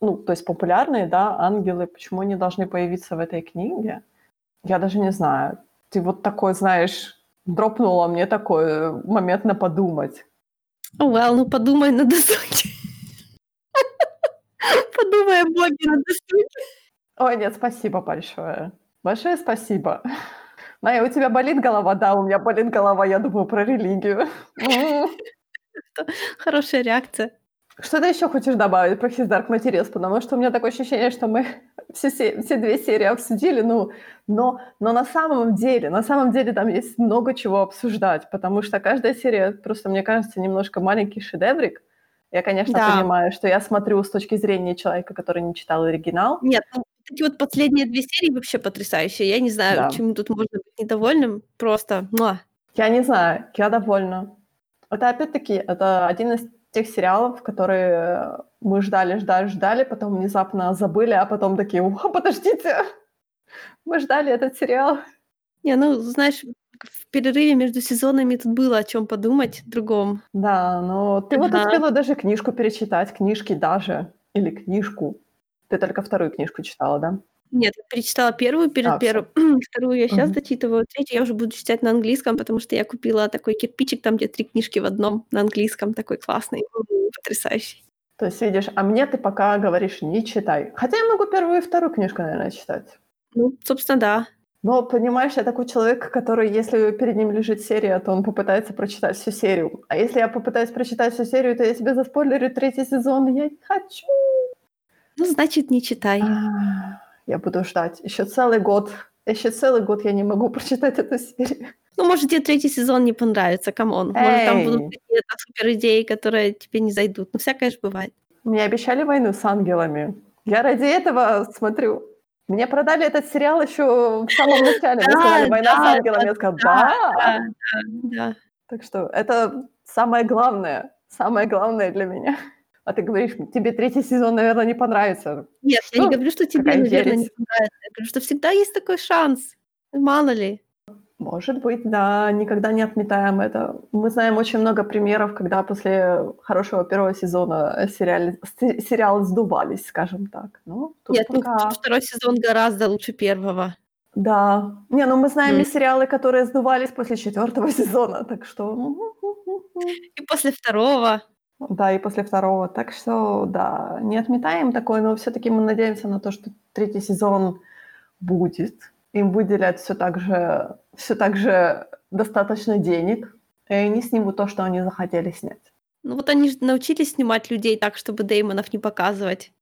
Speaker 1: ну, то есть популярные, да, ангелы, почему они должны появиться в этой книге? Я даже не знаю. Ты вот такой, знаешь, дропнула мне такой момент на подумать.
Speaker 2: Well, ну подумай на досуге. Подумай о Боге на досуге.
Speaker 1: Ой, нет, спасибо большое. Большое спасибо. Майя, у тебя болит голова? Да, у меня болит голова, я думаю про религию.
Speaker 2: Хорошая реакция.
Speaker 1: Что ты еще хочешь добавить про His Dark Materials? Потому что у меня такое ощущение, что мы все, все две серии обсудили, ну, но, но на самом деле, на самом деле там есть много чего обсуждать, потому что каждая серия просто, мне кажется, немножко маленький шедеврик. Я, конечно, да. понимаю, что я смотрю с точки зрения человека, который не читал оригинал.
Speaker 2: Нет, ну, эти вот последние две серии вообще потрясающие. Я не знаю, да. чему тут можно быть недовольным. Просто, муа.
Speaker 1: Я не знаю, я довольна. Это опять-таки, это один из тех сериалов, которые мы ждали, ждали, ждали, потом внезапно забыли, а потом такие, о, подождите, мы ждали этот сериал.
Speaker 2: Не, ну, знаешь, в перерыве между сезонами тут было о чем подумать другом.
Speaker 1: Да, но ты ага. вот успела даже книжку перечитать, книжки даже, или книжку. Ты только вторую книжку читала, да?
Speaker 2: Нет, я перечитала первую перед а, первой, вторую я сейчас угу. дочитываю, третью я уже буду читать на английском, потому что я купила такой кирпичик, там где три книжки в одном на английском, такой классный, потрясающий.
Speaker 1: То есть, видишь, а мне ты пока говоришь, не читай. Хотя я могу первую и вторую книжку, наверное, читать.
Speaker 2: Ну, собственно, да.
Speaker 1: Но, понимаешь, я такой человек, который, если перед ним лежит серия, то он попытается прочитать всю серию. А если я попытаюсь прочитать всю серию, то я тебе заспойлерю третий сезон, я не хочу.
Speaker 2: Ну, значит, не читай.
Speaker 1: А, я буду ждать. Еще целый год. Еще целый год я не могу прочитать эту серию.
Speaker 2: Ну, может, тебе третий сезон не понравится, come on. Может, там будут какие-то супер идеи, которые тебе не зайдут. Ну, всякое же бывает.
Speaker 1: Мне обещали войну с ангелами. Я ради этого смотрю. Мне продали этот сериал еще в самом начале. Мне сказали, война с ангелами. Я сказала, да, да. Так что это самое главное. Самое главное для меня. А ты говоришь, тебе третий сезон, наверное, не понравится.
Speaker 2: Нет, я не говорю, что тебе, наверное, не понравится. Я говорю, что всегда есть такой шанс. Мало ли.
Speaker 1: Может быть, да, никогда не отметаем это. Мы знаем очень много примеров, когда после хорошего первого сезона сериалы, сериалы сдувались, скажем так. Ну, тут
Speaker 2: Нет, ну,
Speaker 1: пока...
Speaker 2: второй сезон гораздо лучше первого.
Speaker 1: Да. Не, ну мы знаем
Speaker 2: М.
Speaker 1: и сериалы, которые сдувались после четвертого сезона, так что...
Speaker 2: И после второго.
Speaker 1: Да, и после второго. Так что, да, не отметаем такое, но все-таки мы надеемся на то, что третий сезон будет. Им выделят все так же, все так же достаточно денег, и они снимут то, что они захотели снять.
Speaker 2: Ну вот они же научились снимать людей так, чтобы Деймонов не показывать.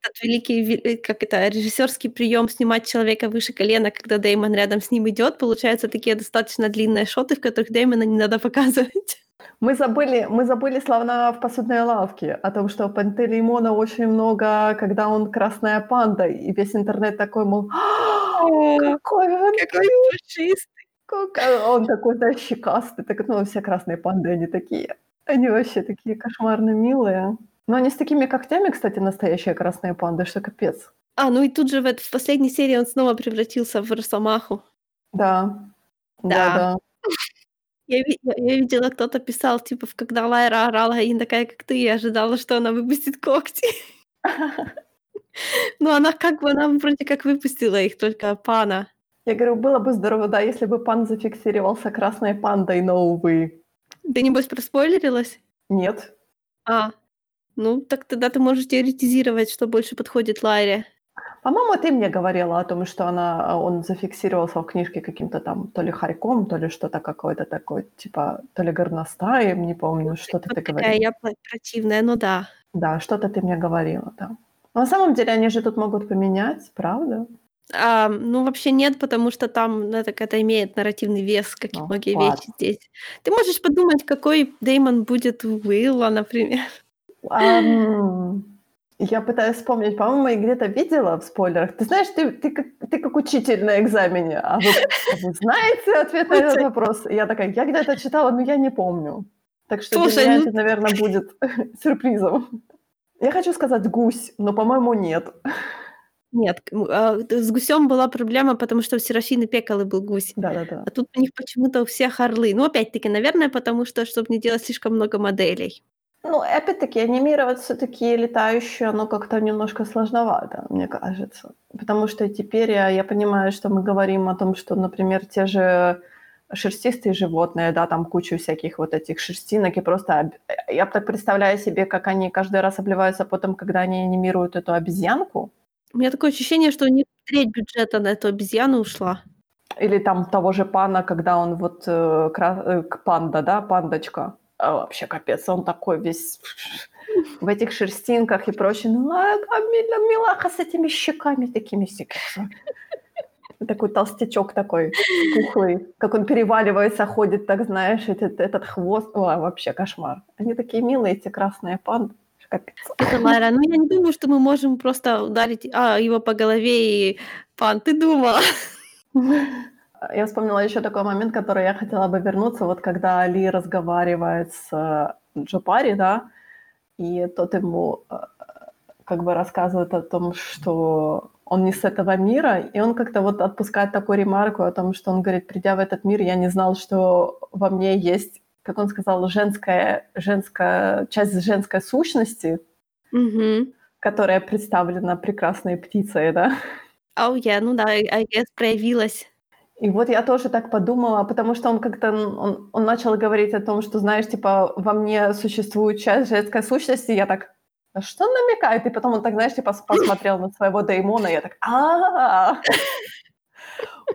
Speaker 2: Этот великий, э, как это, режиссерский прием снимать человека выше колена, когда Деймон рядом с ним идет, получаются такие достаточно длинные шоты, в которых Деймона не надо показывать.
Speaker 1: Мы забыли, мы забыли словно в посудной лавке о том, что Пантелеймона очень много, когда он красная панда, и весь интернет такой, мол, «А, какой он
Speaker 2: фашист.
Speaker 1: Какой он такой, да, щекастый. Так, ну, все красные панды, они такие. Они вообще такие кошмарно милые. Но они с такими когтями, кстати, настоящие красные панды, что капец.
Speaker 2: А, ну и тут же в, в последней серии он снова превратился в Росомаху.
Speaker 1: Да. Да,
Speaker 2: Да.
Speaker 1: да.
Speaker 2: Я, я- я видела, кто-то писал, типа, когда Лайра орала, не такая, как ты, я ожидала, что она выпустит когти. Но она как бы, она вроде как выпустила их, только пана.
Speaker 1: Я говорю, было бы здорово, да, если бы пан зафиксировался красной пандой, но, увы,
Speaker 2: Ты, небось, проспойлерилась?
Speaker 1: нет.
Speaker 2: А, ну, так тогда ты можешь теоретизировать, что больше подходит Лайре.
Speaker 1: По-моему, ты мне говорила о том, что она, он зафиксировался в книжке каким-то там то ли хорьком, то ли что-то какое-то такое, типа, то ли горностаем, не помню, что-то
Speaker 2: Вот
Speaker 1: ты
Speaker 2: такая
Speaker 1: говорила.
Speaker 2: я противная, ну да.
Speaker 1: Да, что-то ты мне говорила, да. Но на самом деле они же тут могут поменять, правда?
Speaker 2: А, ну, вообще нет, потому что там ну, это, это имеет нарративный вес, как и
Speaker 1: Ну,
Speaker 2: многие
Speaker 1: ладно.
Speaker 2: вещи здесь. Ты можешь подумать, какой Деймон будет у Уилла, например.
Speaker 1: Ам, я пытаюсь вспомнить, по-моему, я где-то видела в спойлерах. Ты знаешь, ты, ты, как, ты как учитель на экзамене, а вы, а вы знаете ответ на этот вопрос? И я такая, я где-то читала, но я не помню. Так что
Speaker 2: Слушай,
Speaker 1: для меня
Speaker 2: ну-
Speaker 1: это, наверное, будет сюрпризом. Я хочу сказать гусь, но, по-моему, нет.
Speaker 2: Нет, а, с гусем была проблема, потому что у Серафины Пекалы был гусь.
Speaker 1: Да-да-да.
Speaker 2: А тут у них почему-то у всех орлы. Ну, опять-таки, наверное, потому что, чтобы не делать слишком много моделей.
Speaker 1: Ну, опять-таки, анимировать все-таки летающее, оно как-то немножко сложновато, мне кажется. Потому что теперь я, я понимаю, что мы говорим о том, что, например, те же шерстистые животные, да, там кучу всяких вот этих шерстинок, и просто об- я так представляю себе, как они каждый раз обливаются потом, когда они анимируют эту обезьянку,
Speaker 2: У меня такое ощущение, что у них треть бюджета на эту обезьяну ушла.
Speaker 1: или там того же пана, когда он вот э, кра- э, панда, да, пандочка, А вообще капец, он такой весь в этих шерстинках и прочее. Ну, а, а мила- милаха с этими щеками такими. Такой толстячок такой, пухлый. Как он переваливается, ходит, так знаешь, этот, этот хвост. Ой, вообще кошмар. Они такие милые, эти красные панды. Капец.
Speaker 2: Это. Ну, я не думаю, что мы можем просто ударить а, его по голове и... Пан, ты думала?
Speaker 1: Я вспомнила еще такой момент, который я хотела бы вернуться, вот когда Али разговаривает с э, Джопари, да, и тот ему э, как бы рассказывает о том, что он не с этого мира, и он как-то вот отпускает такую ремарку о том, что он говорит, придя в этот мир, я не знал, что во мне есть, как он сказал, женская, женская часть женской сущности,
Speaker 2: Угу.
Speaker 1: которая представлена прекрасной птицей, да.
Speaker 2: Ау, я, ну да, I guess, проявилась.
Speaker 1: И вот я тоже так подумала, потому что он как-то он, он начал говорить о том, что, знаешь, типа, во мне существует часть женской сущности, я так, а что он намекает? И потом он так, знаешь, типа, посмотрел на своего Деймона, и я так, а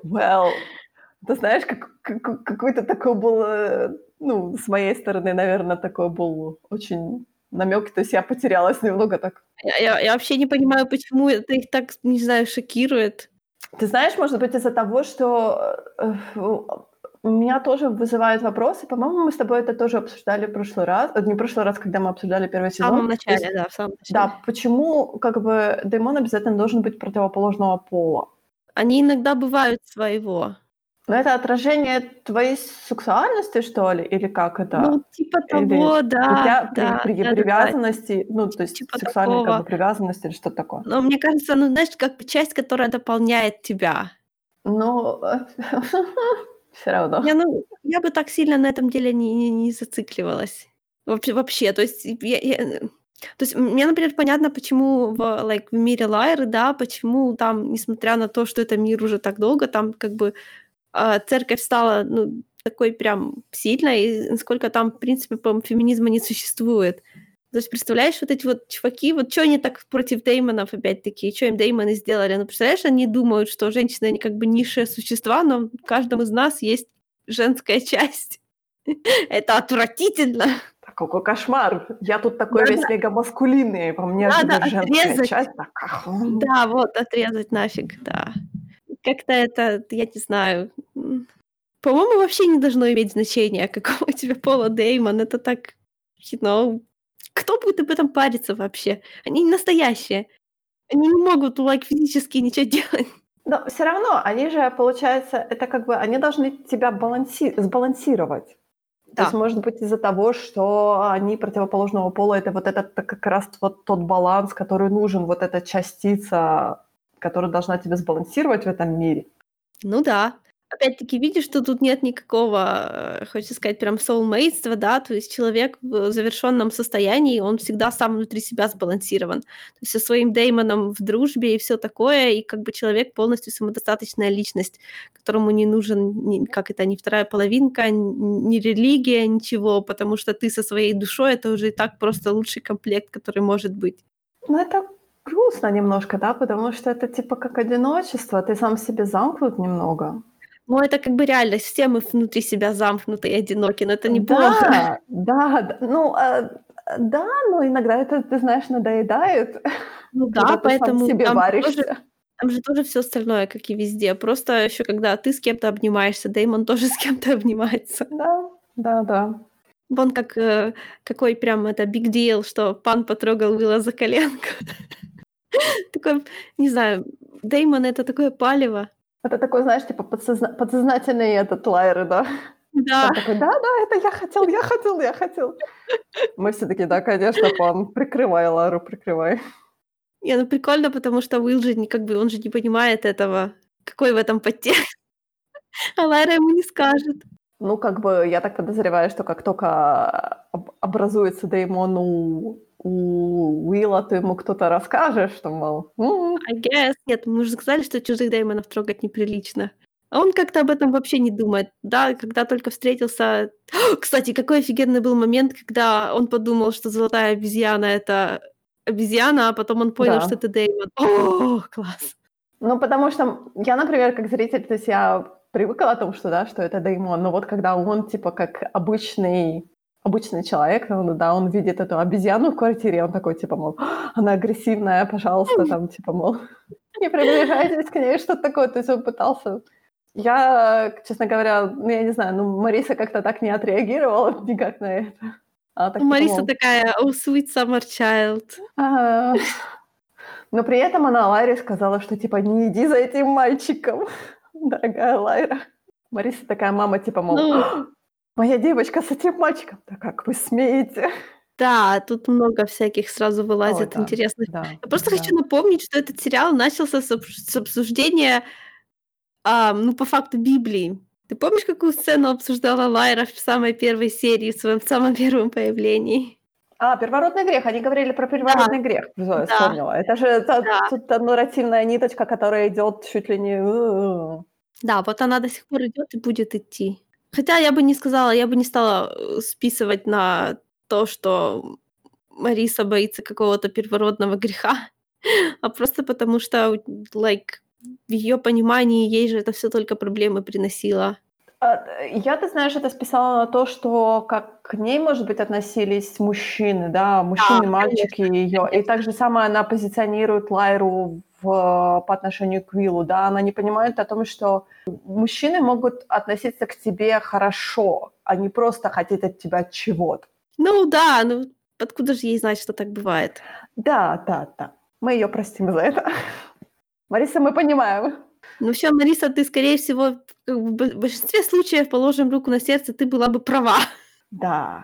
Speaker 1: well, ты знаешь, как, как- какой-то такой был, э, ну, с моей стороны, наверное, такой был очень намек, то есть я потерялась немного так.
Speaker 2: Я, я- я вообще не понимаю, почему это их так, не знаю, шокирует.
Speaker 1: Ты знаешь, может быть, из-за того, что э, у меня тоже вызывает вопросы. По-моему, мы с тобой это тоже обсуждали в прошлый раз. э, Не в прошлый раз, когда мы обсуждали первый
Speaker 2: В
Speaker 1: сезон.
Speaker 2: самом
Speaker 1: То есть,
Speaker 2: начале, да, в самом начале.
Speaker 1: Да, почему как бы Деймон обязательно должен быть противоположного пола?
Speaker 2: Они иногда бывают своего.
Speaker 1: Но это отражение твоей сексуальности, что ли, или как это?
Speaker 2: Ну, типа
Speaker 1: Или
Speaker 2: того,
Speaker 1: у
Speaker 2: да,
Speaker 1: тебя при,
Speaker 2: да,
Speaker 1: при-
Speaker 2: да, да, да,
Speaker 1: привязанности, ну, то есть
Speaker 2: типа
Speaker 1: сексуальной как бы привязанности или что такое?
Speaker 2: Но мне кажется, ну, знаешь, как бы часть, которая дополняет тебя.
Speaker 1: Ну, все равно.
Speaker 2: Я, ну, я бы так сильно на этом деле не, не, не зацикливалась. Вообще, вообще, то есть, я, я- то есть мне, например, понятно, почему в, like, в мире Лайры, да, почему там, несмотря на то, что это мир уже так долго, там как бы церковь стала, ну, такой прям сильной, и сколько там, в принципе, по феминизма не существует. То есть, представляешь, вот эти вот чуваки, вот что они так против Деймонов опять-таки, что им Деймоны сделали? Ну, представляешь, они думают, что женщины, они как бы низшие существа, но в каждом из нас есть женская часть. Это отвратительно.
Speaker 1: Какой кошмар. Я тут такой
Speaker 2: Надо-
Speaker 1: весь мега маскулинный, во мне
Speaker 2: Надо
Speaker 1: же
Speaker 2: отрезать.
Speaker 1: часть. Так.
Speaker 2: Да, вот, отрезать нафиг, да. Как-то это, я не знаю, по-моему, вообще не должно иметь значения, какого у тебя пола Деймон. Это так, you know, кто будет об этом париться вообще? Они не настоящие. Они не могут, like, физически ничего делать.
Speaker 1: Но все равно, они же, получается, это как бы, они должны тебя баланси- сбалансировать. То
Speaker 2: Да.
Speaker 1: есть, может быть, из-за того, что они противоположного пола, это вот этот как раз вот тот баланс, который нужен, вот эта частица, которая должна тебя сбалансировать в этом мире.
Speaker 2: Ну да. Опять-таки, видишь, что тут нет никакого, э, хочется сказать, прям soulmateства, да, то есть человек в завершенном состоянии, он всегда сам внутри себя сбалансирован. То есть со своим Деймоном в дружбе и все такое, и как бы человек полностью самодостаточная личность, которому не нужен, ни- как это, ни вторая половинка, н- ни религия, ничего, потому что ты со своей душой, это уже и так просто лучший комплект, который может быть.
Speaker 1: Ну, это грустно немножко, да, потому что это типа как одиночество, ты сам себе замкнут немного.
Speaker 2: Но это как бы реальность, все мы внутри себя замкнуты и одиноки, но это неплохо.
Speaker 1: Да, да, да, ну, а, да, но иногда это, ты знаешь, надоедает,
Speaker 2: Ну да, поэтому
Speaker 1: себе
Speaker 2: там тоже. Там же тоже все остальное, как и везде. Просто еще когда ты с кем-то обнимаешься, Дэймон тоже с кем-то обнимается.
Speaker 1: Да, да, да.
Speaker 2: Вон как, э, какой прям это big deal, что пан потрогал Уилла за коленку. Такой, не знаю, Дэймон- это такое палево.
Speaker 1: Это такой, знаешь, типа подсозна- подсознательный этот лайер, да?
Speaker 2: Да,
Speaker 1: Он такой, да, да, это я хотел, я хотел, я хотел. Мы все таки да, конечно, пан, прикрывай Лару, прикрывай.
Speaker 2: не, ну прикольно, потому что Уилл же не как бы, он же не понимает этого. Какой в этом подтекст? А Лайра ему не скажет.
Speaker 1: Ну, как бы, я так подозреваю, что как только об- образуется Деймон у, Уилла, то ему кто-то расскажет, что, мол, «М,
Speaker 2: I guess. Нет, мы уже сказали, что чужих Дэймонов трогать неприлично. А он как-то об этом вообще не думает. Да, когда только встретился... Кстати, какой офигенный был момент, когда он подумал, что золотая обезьяна — это обезьяна, а потом он понял,
Speaker 1: Да.
Speaker 2: что это Дэймон. О, класс.
Speaker 1: Ну, потому что я, например, как зритель, то есть я привыкла о том, что, да, что это Деймон, но вот когда он, типа, как обычный, обычный человек, ну, да, он видит эту обезьяну в квартире, он такой, типа, мол, она агрессивная, пожалуйста, там, типа, мол, не приближайтесь к ней, что-то такое, то есть он пытался... Я, честно говоря, ну, я не знаю, ну, Мариса как-то так не отреагировала никак на это. Она так, типа,
Speaker 2: Мариса
Speaker 1: мол,
Speaker 2: такая, oh, sweet summer child.
Speaker 1: «А». Но при этом она Лайре сказала, что типа не иди за этим мальчиком, дорогая Лайра. Мариса такая мама, типа, мол,
Speaker 2: Ну.
Speaker 1: Моя девочка с этим мальчиком. Да как вы смеете?
Speaker 2: Да, тут много всяких сразу вылазит
Speaker 1: Ой, да,
Speaker 2: интересных.
Speaker 1: Да,
Speaker 2: Я просто
Speaker 1: да.
Speaker 2: хочу напомнить, что этот сериал начался с, обс- с обсуждения, а, ну, по факту, Библии. Ты помнишь, какую сцену обсуждала Лайра в самой первой серии, в своем самом первом появлении?
Speaker 1: А, первородный грех. Они говорили про первородный грех. Всё, я
Speaker 2: Да.
Speaker 1: вспомнила. Это же та,
Speaker 2: Да.
Speaker 1: тут нарративная ниточка, которая идет чуть ли не...
Speaker 2: Да, вот она до сих пор идет и будет идти. Хотя я бы не сказала, я бы не стала э, списывать на то, что Мариса боится какого-то первородного греха, а просто потому что, like, в ее понимании ей же это все только проблемы приносило.
Speaker 1: А, Я, ты знаешь, это списала на то, что как к ней, может быть, относились мужчины, да, мужчины,
Speaker 2: Да,
Speaker 1: мальчики ее. И так же самое она позиционирует Лайру в, по отношению к Виллу, да, она не понимает о том, что мужчины могут относиться к тебе хорошо, а не просто хотеть от тебя чего-то.
Speaker 2: Ну да, ну откуда же ей знать, что так бывает?
Speaker 1: Да, да, да. Мы ее простим за это. Мариса, мы понимаем.
Speaker 2: Ну всё, Мариса, ты, скорее всего, бы в большинстве случаев, положим руку на сердце, ты была бы права.
Speaker 1: Да.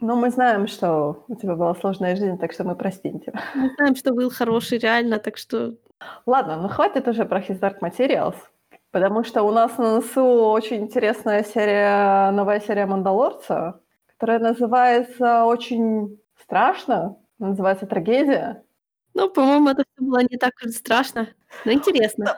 Speaker 1: Но мы знаем, что у тебя была сложная жизнь, так что мы простим тебя.
Speaker 2: Мы знаем, что Уилл хороший реально, так что
Speaker 1: Ладно, ну хватит уже про His Dark Materials, потому что у нас на носу очень интересная серия, новая серия «Мандалорца», которая называется очень страшно, называется «Трагедия».
Speaker 2: Ну, по-моему, это всё было не так уж страшно, но интересно.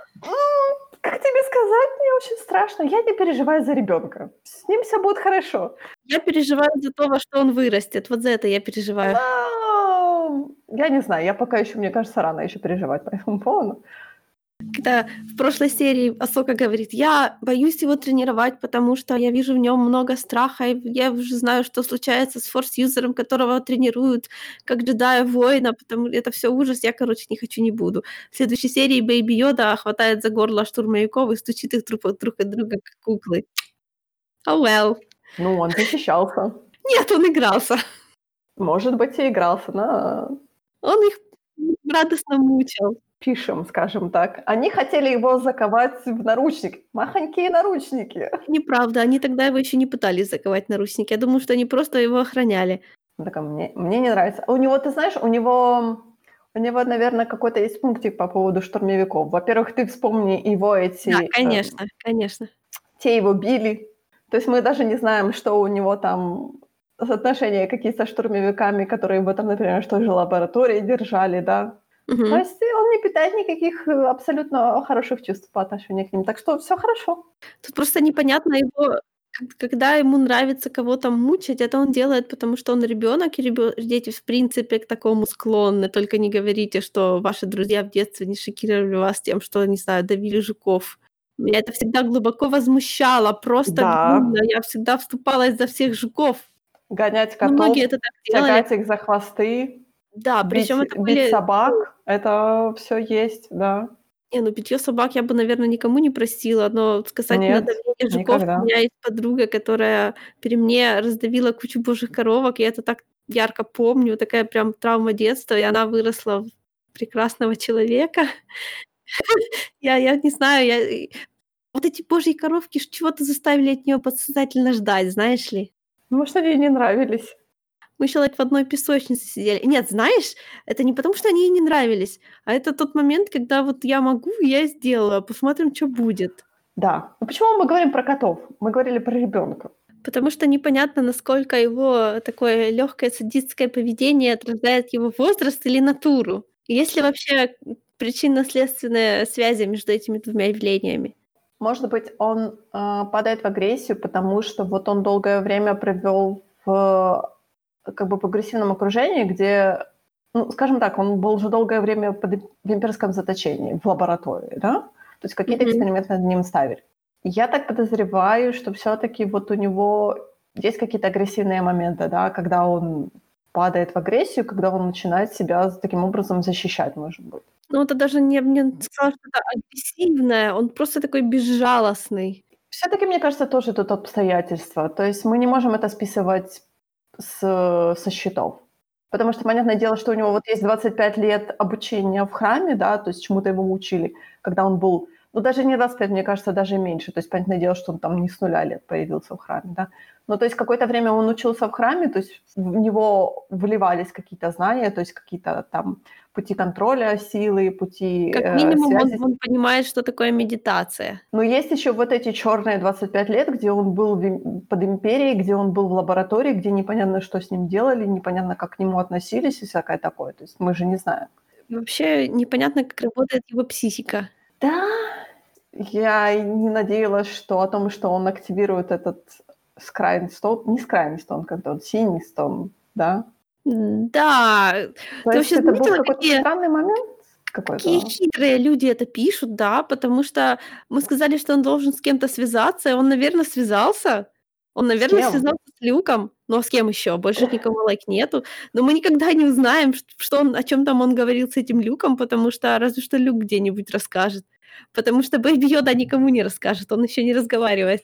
Speaker 1: Как тебе сказать, мне очень страшно. Я не переживаю за ребёнка. С ним всё будет хорошо.
Speaker 2: Я переживаю за то, во что он вырастет. Вот за это я переживаю.
Speaker 1: Ам, я не знаю, я пока ещё, мне кажется, рано ещё переживать по этому поводу.
Speaker 2: Когда в прошлой серии Асока говорит: "Я боюсь его тренировать, потому что я вижу в нём много страха, и я уже знаю, что случается с форс-юзером, которого тренируют как джедая-воина, потому это всё ужас, я, короче, не хочу, не буду". В следующей серии Бэйби Йода хватает за горло штурмовиков и стучит их друг от друг от друга, как куклы. Oh well.
Speaker 1: Ну, он защищался.
Speaker 2: Нет, он игрался.
Speaker 1: Может быть, и игрался, но
Speaker 2: Он их радостно мучил.
Speaker 1: Пишем, скажем так. Они хотели его заковать в наручники. Махонькие наручники.
Speaker 2: Неправда, они тогда его ещё не пытались заковать в наручники. Я думаю, что они просто его охраняли.
Speaker 1: Так, а мне мне не нравится. У него, ты знаешь, у него у него, наверно, какой-то есть пунктик по поводу штурмовиков. Во-первых, ты вспомни его эти,
Speaker 2: Да,
Speaker 1: эм
Speaker 2: конечно, конечно.
Speaker 1: те его били. То есть мы даже не знаем, что у него там отношения какие со штурмовиками, которые его там, например, в той же лаборатории держали, да. То
Speaker 2: Мгм.
Speaker 1: есть он не питает никаких, э, абсолютно хороших чувств по отношению к ним. Так что всё хорошо.
Speaker 2: Тут просто непонятно его когда ему нравится кого-то мучить, это он делает, потому что он ребёнок, и ребё дети, в принципе, к такому склонны. Только не говорите, что ваши друзья в детстве не шокировали вас тем, что, не знаю, давили жуков. Меня это всегда глубоко возмущало, просто
Speaker 1: Да.
Speaker 2: Я всегда вступалась за всех жуков.
Speaker 1: Гонять
Speaker 2: Но
Speaker 1: котов,
Speaker 2: многие это так делали.
Speaker 1: тягать их за хвосты,
Speaker 2: Да,
Speaker 1: бить
Speaker 2: причём это
Speaker 1: бить
Speaker 2: были,
Speaker 1: собак-
Speaker 2: ну
Speaker 1: это всё есть, да.
Speaker 2: Не, ну битьё собак я бы, наверно, никому не простила, но касательно
Speaker 1: Нет,
Speaker 2: давления жуков,
Speaker 1: никогда.
Speaker 2: у меня есть подруга, которая при мне раздавила кучу божьих коровок. Я это так ярко помню, такая прям травма детства, и она выросла в прекрасного человека. Я я не знаю, я и вот эти божьи коровки чего-то заставили от неё подсознательно ждать, знаешь ли.
Speaker 1: Может, они ей не нравились.
Speaker 2: Мы like в одной песочнице сидели. Нет, знаешь, это не потому, что они ей не нравились, а это тот момент, когда вот я могу, я сделаю, посмотрим, чё будет.
Speaker 1: Да. Ну почему мы говорим про котов? Мы говорили про ребёнка.
Speaker 2: Потому что непонятно, насколько его такое лёгкое садистское поведение отражает его возраст или натуру. Есть ли вообще, м, причинно-следственные связи между этими двумя явлениями?
Speaker 1: Может быть, он, а, падает в агрессию, потому что вот он долгое время провёл в как бы в агрессивном окружении, где, ну, скажем так, он был уже долгое время под в имперском заточении, в лаборатории, да. То есть какие-то
Speaker 2: Мгм.
Speaker 1: эксперименты над ним ставили. Я так подозреваю, что всё-таки вот у него есть какие-то агрессивные моменты, да, когда он падает в агрессию, когда он начинает себя таким образом защищать, может быть.
Speaker 2: Ну, это даже не не сказала, что это агрессивное, он просто такой безжалостный.
Speaker 1: Всё-таки, мне кажется, тоже тут обстоятельства. То есть мы не можем это списывать с со счетов. Потому что, понятное дело, что у него вот есть 25 лет обучения в храме, да, то есть чему-то его учили, когда он был, ну, даже не 25, мне кажется, даже меньше. То есть, понятное дело, что он там не с 0 лет появился в храме, да. Ну, то есть какое-то время он учился в храме, то есть в него вливались какие-то знания, то есть какие-то там пути контроля силы, пути,
Speaker 2: Как
Speaker 1: э,
Speaker 2: минимум,
Speaker 1: связи.
Speaker 2: он он понимает, что такое медитация.
Speaker 1: Но есть ещё вот эти чёрные 25 лет, где он был в под империей, где он был в лаборатории, где непонятно, что с ним делали, непонятно, как к нему относились и всякое такое. То есть мы же не знаем.
Speaker 2: Вообще непонятно, как работает его психика.
Speaker 1: Да, я не надеялась, что о том, что он активирует этот Stone, не Stone, как тот, синий Stone, да?
Speaker 2: М-да,
Speaker 1: То
Speaker 2: ты
Speaker 1: есть
Speaker 2: вообще
Speaker 1: это был какой-то
Speaker 2: какие
Speaker 1: странный момент
Speaker 2: какие
Speaker 1: какой-то?
Speaker 2: хитрые люди это пишут, да? Потому что мы сказали, что он должен с кем-то связаться, и он, наверно, связался. Он,
Speaker 1: С
Speaker 2: наверно,
Speaker 1: кем?
Speaker 2: связался с Люком. Ну, а с кем ещё? Больше никого like нету. Но мы никогда не узнаем, что он, о чём там он говорил с этим Люком, потому что разве что Люк где-нибудь расскажет. Потому что Бэйби Йода никому не расскажет, он ещё не разговаривает.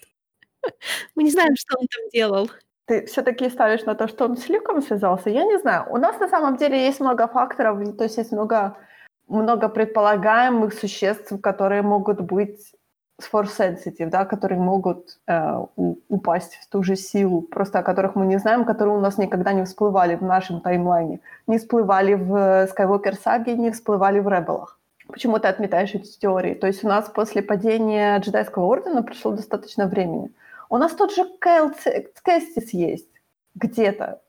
Speaker 2: Мы не знаем, что он там делал.
Speaker 1: Ты всё-таки ставишь на то, что он с Люком связался? Я не знаю. У нас на самом деле есть много факторов, то есть есть много много предполагаемых существ, которые могут быть force sensitive, да, которые могут э, упасть в ту же силу, просто о которых мы не знаем, которые у нас никогда не всплывали в нашем таймлайне, не всплывали в Skywalker саге, не всплывали в Ребелах. Почему ты отметаешь эти теории? То есть у нас после падения джедайского ордена прошло достаточно времени. У нас тот же Кайл Кэстис есть где-то.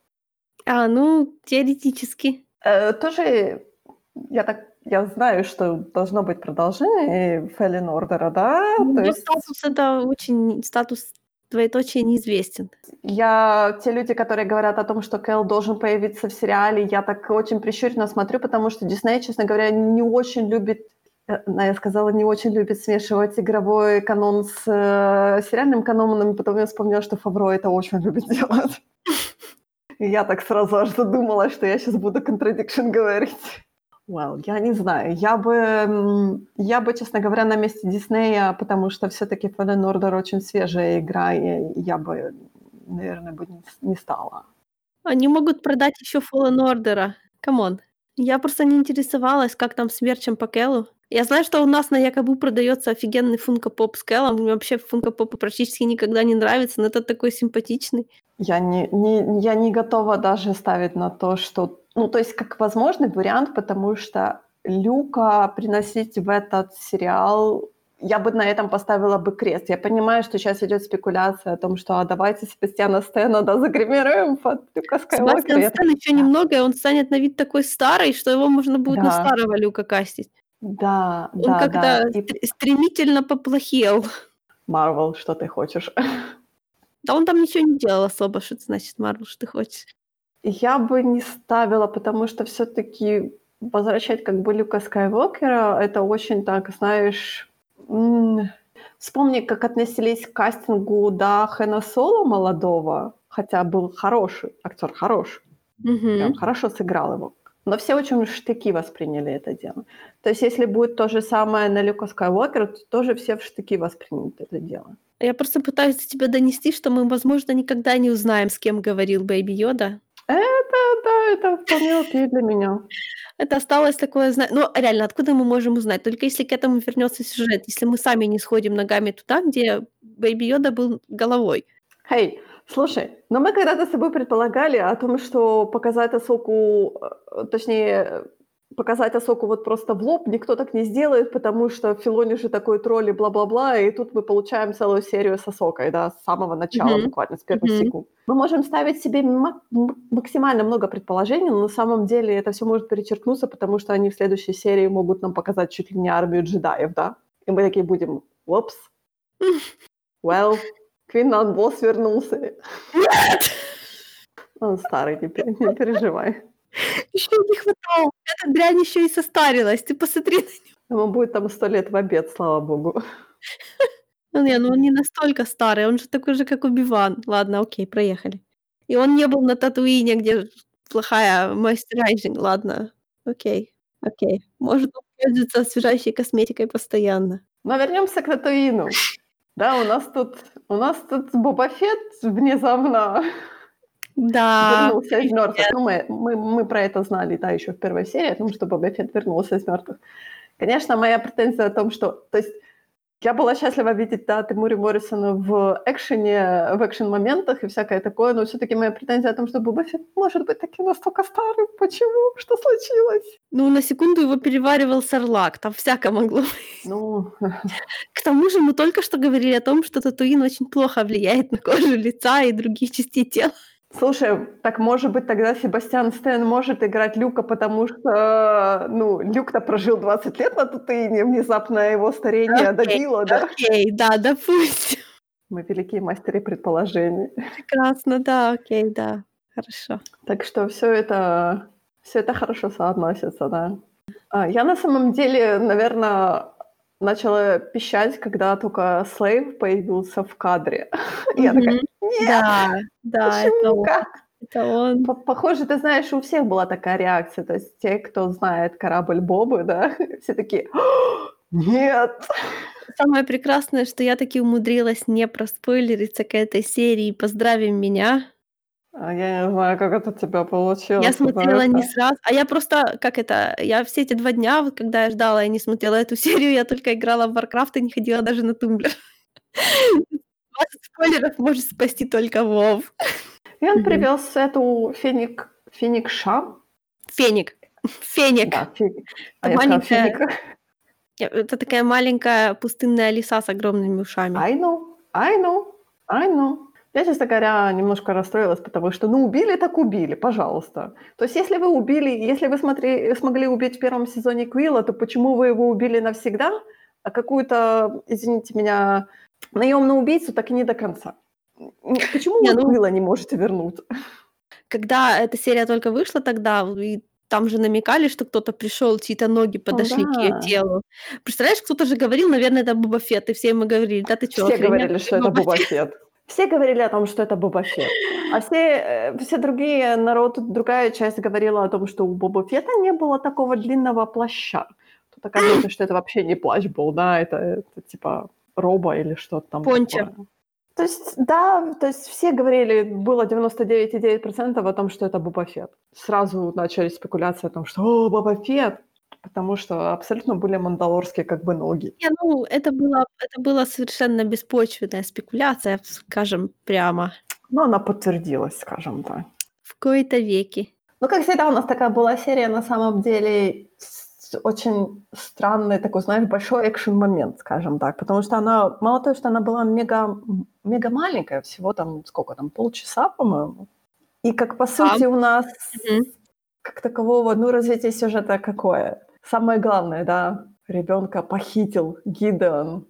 Speaker 2: А, ну, теоретически.
Speaker 1: Э, тоже, я так я знаю, что должно быть продолжение Фэллен Ордера, да?
Speaker 2: Ну, То есть... статус это очень... Статус двоеточие неизвестен.
Speaker 1: Я... Те люди, которые говорят о том, что Кэл должен появиться в сериале, я так очень прищуренно смотрю, потому что Дисней, честно говоря, не очень любит я сказала, не очень любит смешивать игровой канон с э, сериальным каноном, и потом я вспомнила, что Фавро это очень любит делать. И я так сразу аж задумала, что я сейчас буду contradiction говорить. Well, я не знаю. Я бы, я бы, честно говоря, на месте Диснея, потому что все-таки Fallen Order очень свежая игра, и я бы, наверное, бы не, не стала.
Speaker 2: Они могут продать еще Fallen Order. Come on. Я просто не интересовалась, как там с мерчем по Кэллу. Я знаю, что у нас на Yakaboo продается офигенный Funko Pop с Кэллом. Мне вообще Funko Pop ы практически никогда не нравится, но это такой симпатичный.
Speaker 1: Я не, не, я не готова даже ставить на то, что ну, то есть как возможный вариант, потому что Люка приносить в этот сериал я бы на этом поставила бы крест. Я понимаю, что сейчас идет спекуляция о том, что а давайте Себастьяна Стэна да, загримируем под Люка Скайуокера.
Speaker 2: Себастьян Стэн еще немного, и он станет на вид такой старый, что его можно будет да. на старого Люка кастить.
Speaker 1: Да,
Speaker 2: он
Speaker 1: да,
Speaker 2: когда
Speaker 1: да.
Speaker 2: И... стремительно поплохел.
Speaker 1: Марвел, что ты хочешь?
Speaker 2: Да он там ничего не делал особо, что это значит, Марвел, что ты хочешь.
Speaker 1: Я бы не ставила, потому что все-таки возвращать как бы Люка Скайуокера, это очень так, знаешь... Вспомни, как относились к кастингу до Хэна Соло молодого, хотя был хороший, актер хороший,
Speaker 2: mm-hmm.
Speaker 1: прям хорошо сыграл его. Но все очень штыки восприняли это дело. То есть если будет то же самое на Люка Скайуокера, то тоже все в штыки воспримут это дело.
Speaker 2: Я просто пытаюсь тебя донести, что мы, возможно, никогда не узнаем, с кем говорил Бэйби Йода.
Speaker 1: Да, это вполне окей для меня.
Speaker 2: Это осталось такое, ну, реально, откуда мы можем узнать? Только если к этому вернется сюжет, если мы сами не сходим ногами туда, где Бэйби Йода был головой.
Speaker 1: Хей, слушай, но мы когда-то с тобой предполагали о том, что показать Асоку, э, точнее, показать Асоку вот просто в лоб никто так не сделает, потому что Филони же такой тролль и бла-бла-бла, и тут мы получаем целую серию с Асокой, да, с самого начала, mm-hmm. буквально, с первых mm-hmm. секунд. Мы можем ставить себе максимально много предположений, но на самом деле это все может перечеркнуться, потому что они в следующей серии могут нам показать чуть ли не армию джедаев, да? И мы такие будем, упс, well, Квин Босс вернулся.
Speaker 2: Нет!
Speaker 1: Он старый, не, не переживай.
Speaker 2: Еще не хватало. Эта дрянь еще и состарилась. Ты посмотри на него.
Speaker 1: Ему будет там сто лет в обед, слава богу.
Speaker 2: Ну не, ну он не настолько старый, он же такой же, как Убиван. Ладно, окей, проехали. И он не был на Татуине, где плохая moisturizing. Ладно, окей, окей. Может, он пользуется освежающей косметикой постоянно.
Speaker 1: Но вернемся к Татуину. Да, у нас тут, у нас тут Боба Фетт внезапно
Speaker 2: да.
Speaker 1: вернулся из мертвых. Ну, мы, мы, мы про это знали, да, еще в первой серии, о том, что Боба Фетт вернулся из мертвых. Конечно, моя претензия о том, что... То есть я была счастлива видеть, да, Тимури Моррисона в экшене, в экшен-моментах и всякое такое, но все-таки моя претензия о том, что Боба Фетт может быть таким настолько старым. Почему? Что случилось?
Speaker 2: Ну, на секунду его переваривал Сарлак, там всяко могло
Speaker 1: Ну...
Speaker 2: К тому же мы только что говорили о том, что татуин очень плохо влияет на кожу лица и другие части тела.
Speaker 1: Слушай, так может быть тогда Себастьян Стэн может играть Люка, потому что, ну, Люк-то прожил 20 лет на Татуине, внезапно его старение okay, добило, да?
Speaker 2: Окей, okay, да, допустим.
Speaker 1: Мы великие мастеры предположений.
Speaker 2: Прекрасно, да, окей, okay, да, хорошо.
Speaker 1: Так что все это, все это хорошо соотносится, да. А, я на самом деле, наверное, начала пищать, когда только Слейв появился в кадре. Mm-hmm. Я такая, нет,
Speaker 2: да, да,
Speaker 1: почему,
Speaker 2: это
Speaker 1: как?
Speaker 2: Это он.
Speaker 1: Похоже, ты знаешь, у всех была такая реакция. То есть те, кто знает корабль Бобы, да, все такие, нет.
Speaker 2: Самое прекрасное, что я таки умудрилась не проспойлериться к этой серии «Поздравим меня».
Speaker 1: А я не знаю, как это у тебя получилось,
Speaker 2: Я
Speaker 1: потому
Speaker 2: смотрела не
Speaker 1: что
Speaker 2: сразу, а я просто, как это, я все эти 2 дня, вот когда я ждала и не смотрела эту серию, я только играла в "Варкрафт" и не ходила даже на. Вас от спойлеров может спасти только WoW.
Speaker 1: И он привез эту феник феникша.
Speaker 2: Феник. Феник.
Speaker 1: Да, фи а
Speaker 2: Это
Speaker 1: я
Speaker 2: маленькая это такая маленькая пустынная лиса с огромными ушами.
Speaker 1: I know, I know, I know. Я, честно говоря, немножко расстроилась, потому что, ну, убили так убили, пожалуйста. То есть если вы убили, если вы смотри, смогли убить в первом сезоне Квилла, то почему вы его убили навсегда, а какую-то, извините меня, наемную убийцу так и не до конца? Почему
Speaker 2: Не,
Speaker 1: вы
Speaker 2: ну
Speaker 1: Квилла не можете вернуть?
Speaker 2: Когда эта серия только вышла тогда, и там же намекали, что кто-то пришёл, чьи-то ноги подошли к её
Speaker 1: да.
Speaker 2: телу. Представляешь, кто-то же говорил, наверное, это Боба Фетт, и все ему говорили: "Да ты чё,
Speaker 1: Все
Speaker 2: охренел,
Speaker 1: говорили, что это
Speaker 2: Боба Фетт?"
Speaker 1: Все говорили о том, что это Боба Фетт. А все, э, все другие, народ, другая часть говорила о том, что у Боба Фетта не было такого длинного плаща. Тут оказывается, что это вообще не плащ был, да, это, это типа роба или что-то там такое. То есть, да, то есть все говорили, было 99,9% о том, что это Боба Фетт. Сразу начались спекуляции о том, что «О, Боба Фетт!» Потому что абсолютно были мандалорские как бы ноги.
Speaker 2: Не, ну, это была это была совершенно беспочвенная спекуляция, скажем прямо.
Speaker 1: Но она подтвердилась, скажем так.
Speaker 2: В кои-то веки.
Speaker 1: Ну, как всегда, у нас такая была серия, на самом деле, очень странный такой, знаешь, большой экшен-момент, скажем так. Потому что она, мало того, что она была мега, мега маленькая, всего там, сколько там, полчаса, по-моему. И как, по сути, у нас
Speaker 2: Мгм.
Speaker 1: как такового, ну, развитие сюжета какое? Самое главное, да, ребенка похитил Гидеон.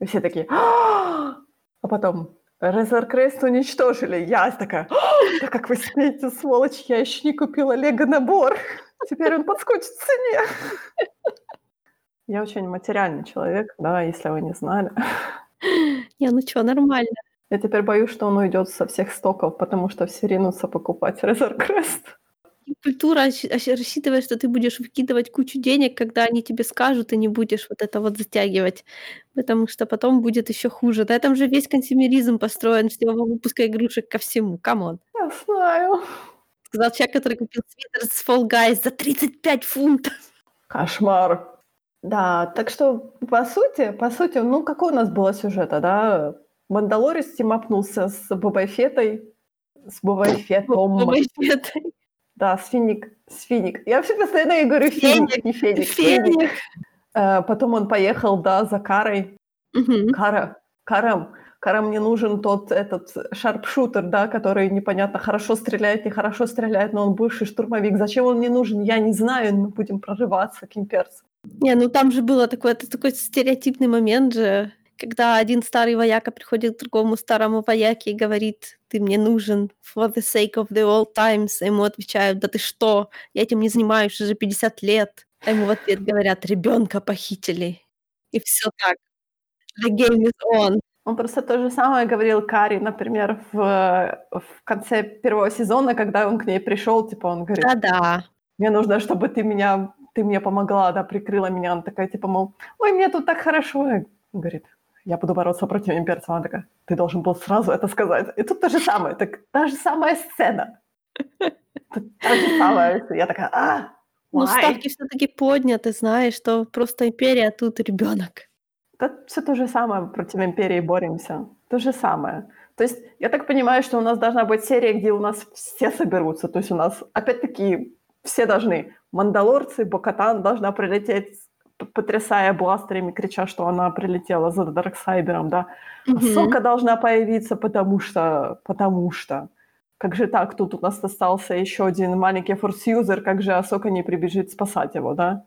Speaker 1: И все такие, «А!» потом Резер Крест уничтожили. Я такая, «А! да как вы смеете, сволочь, я еще не купила Лего-набор. Теперь он подскочит в цене. Я очень материальный человек, да, если вы не знали.
Speaker 2: Не, ну чё, нормально.
Speaker 1: Я теперь боюсь, что он уйдет со всех стоков, потому что все ринутся покупать Razor Crest.
Speaker 2: И культура рассчитывает, что ты будешь выкидывать кучу денег, когда они тебе скажут, и не будешь вот это вот затягивать, потому что потом будет ещё хуже. На этом же весь консюмеризм построен, первого выпуска игрушек ко всему. Come on.
Speaker 1: Я знаю.
Speaker 2: Сказал человек, который купил свитер с Fall Guys за 35 фунтов.
Speaker 1: Кошмар. Да, так что, по сути, по сути, ну, какой у нас было сюжета, да? Мандалорец тимапнулся с Бобой Фетой, с Бобой Фетом.
Speaker 2: Боба Фетт.
Speaker 1: Да, с Финик, с Финик. Я вообще постоянно ей говорю
Speaker 2: Феник.
Speaker 1: не Феник. Феник.
Speaker 2: Феник.
Speaker 1: Э, потом он поехал, да, за Карой.
Speaker 2: Мгм.
Speaker 1: Кара, Кара, Кара, мне нужен тот этот шарпшутер, да, который непонятно хорошо стреляет, не хорошо стреляет, но он бывший штурмовик. Зачем он мне нужен, я не знаю, мы будем прорываться к имперцам.
Speaker 2: Не, ну там же было такое, это такой стереотипный момент же, когда один старый вояка приходит к другому старому вояке и говорит: "Ты мне нужен for the sake of the old times". Ему отвечают: "Да ты что? Я этим не занимаюсь уже 50 лет". А ему в ответ говорят: "Ребёнка похитили". И всё так. The game is on.
Speaker 1: Он просто то же самое говорил Кари, например, в, в конце первого сезона, когда он к ней пришел, типа он говорит,
Speaker 2: Да-да.
Speaker 1: мне нужно, чтобы ты меня, ты мне помогла, да, прикрыла меня. Она такая, типа, мол, ой, мне тут так хорошо. Он говорит, я буду бороться против имперцев. Она такая, ты должен был сразу это сказать. И тут то же самое, так, та же самая сцена. Та же самая. Я такая, а,
Speaker 2: Ну, ставки всё-таки подняты, знаешь, что просто империя, а тут ребёнок.
Speaker 1: Да все то же самое, против империи боремся. То же самое. То есть я так понимаю, что у нас должна быть серия, где у нас все соберутся. То есть у нас, опять-таки, все должны. Мандалорцы, Бокатан должна прилететь, потрясая бластерами, крича, что она прилетела за Дарксайдером, да.
Speaker 2: Мгм.
Speaker 1: Сока должна появиться, потому что... Потому что... Как же так? Тут у нас остался еще один маленький форс-юзер. Как же Асока не прибежит спасать его, да?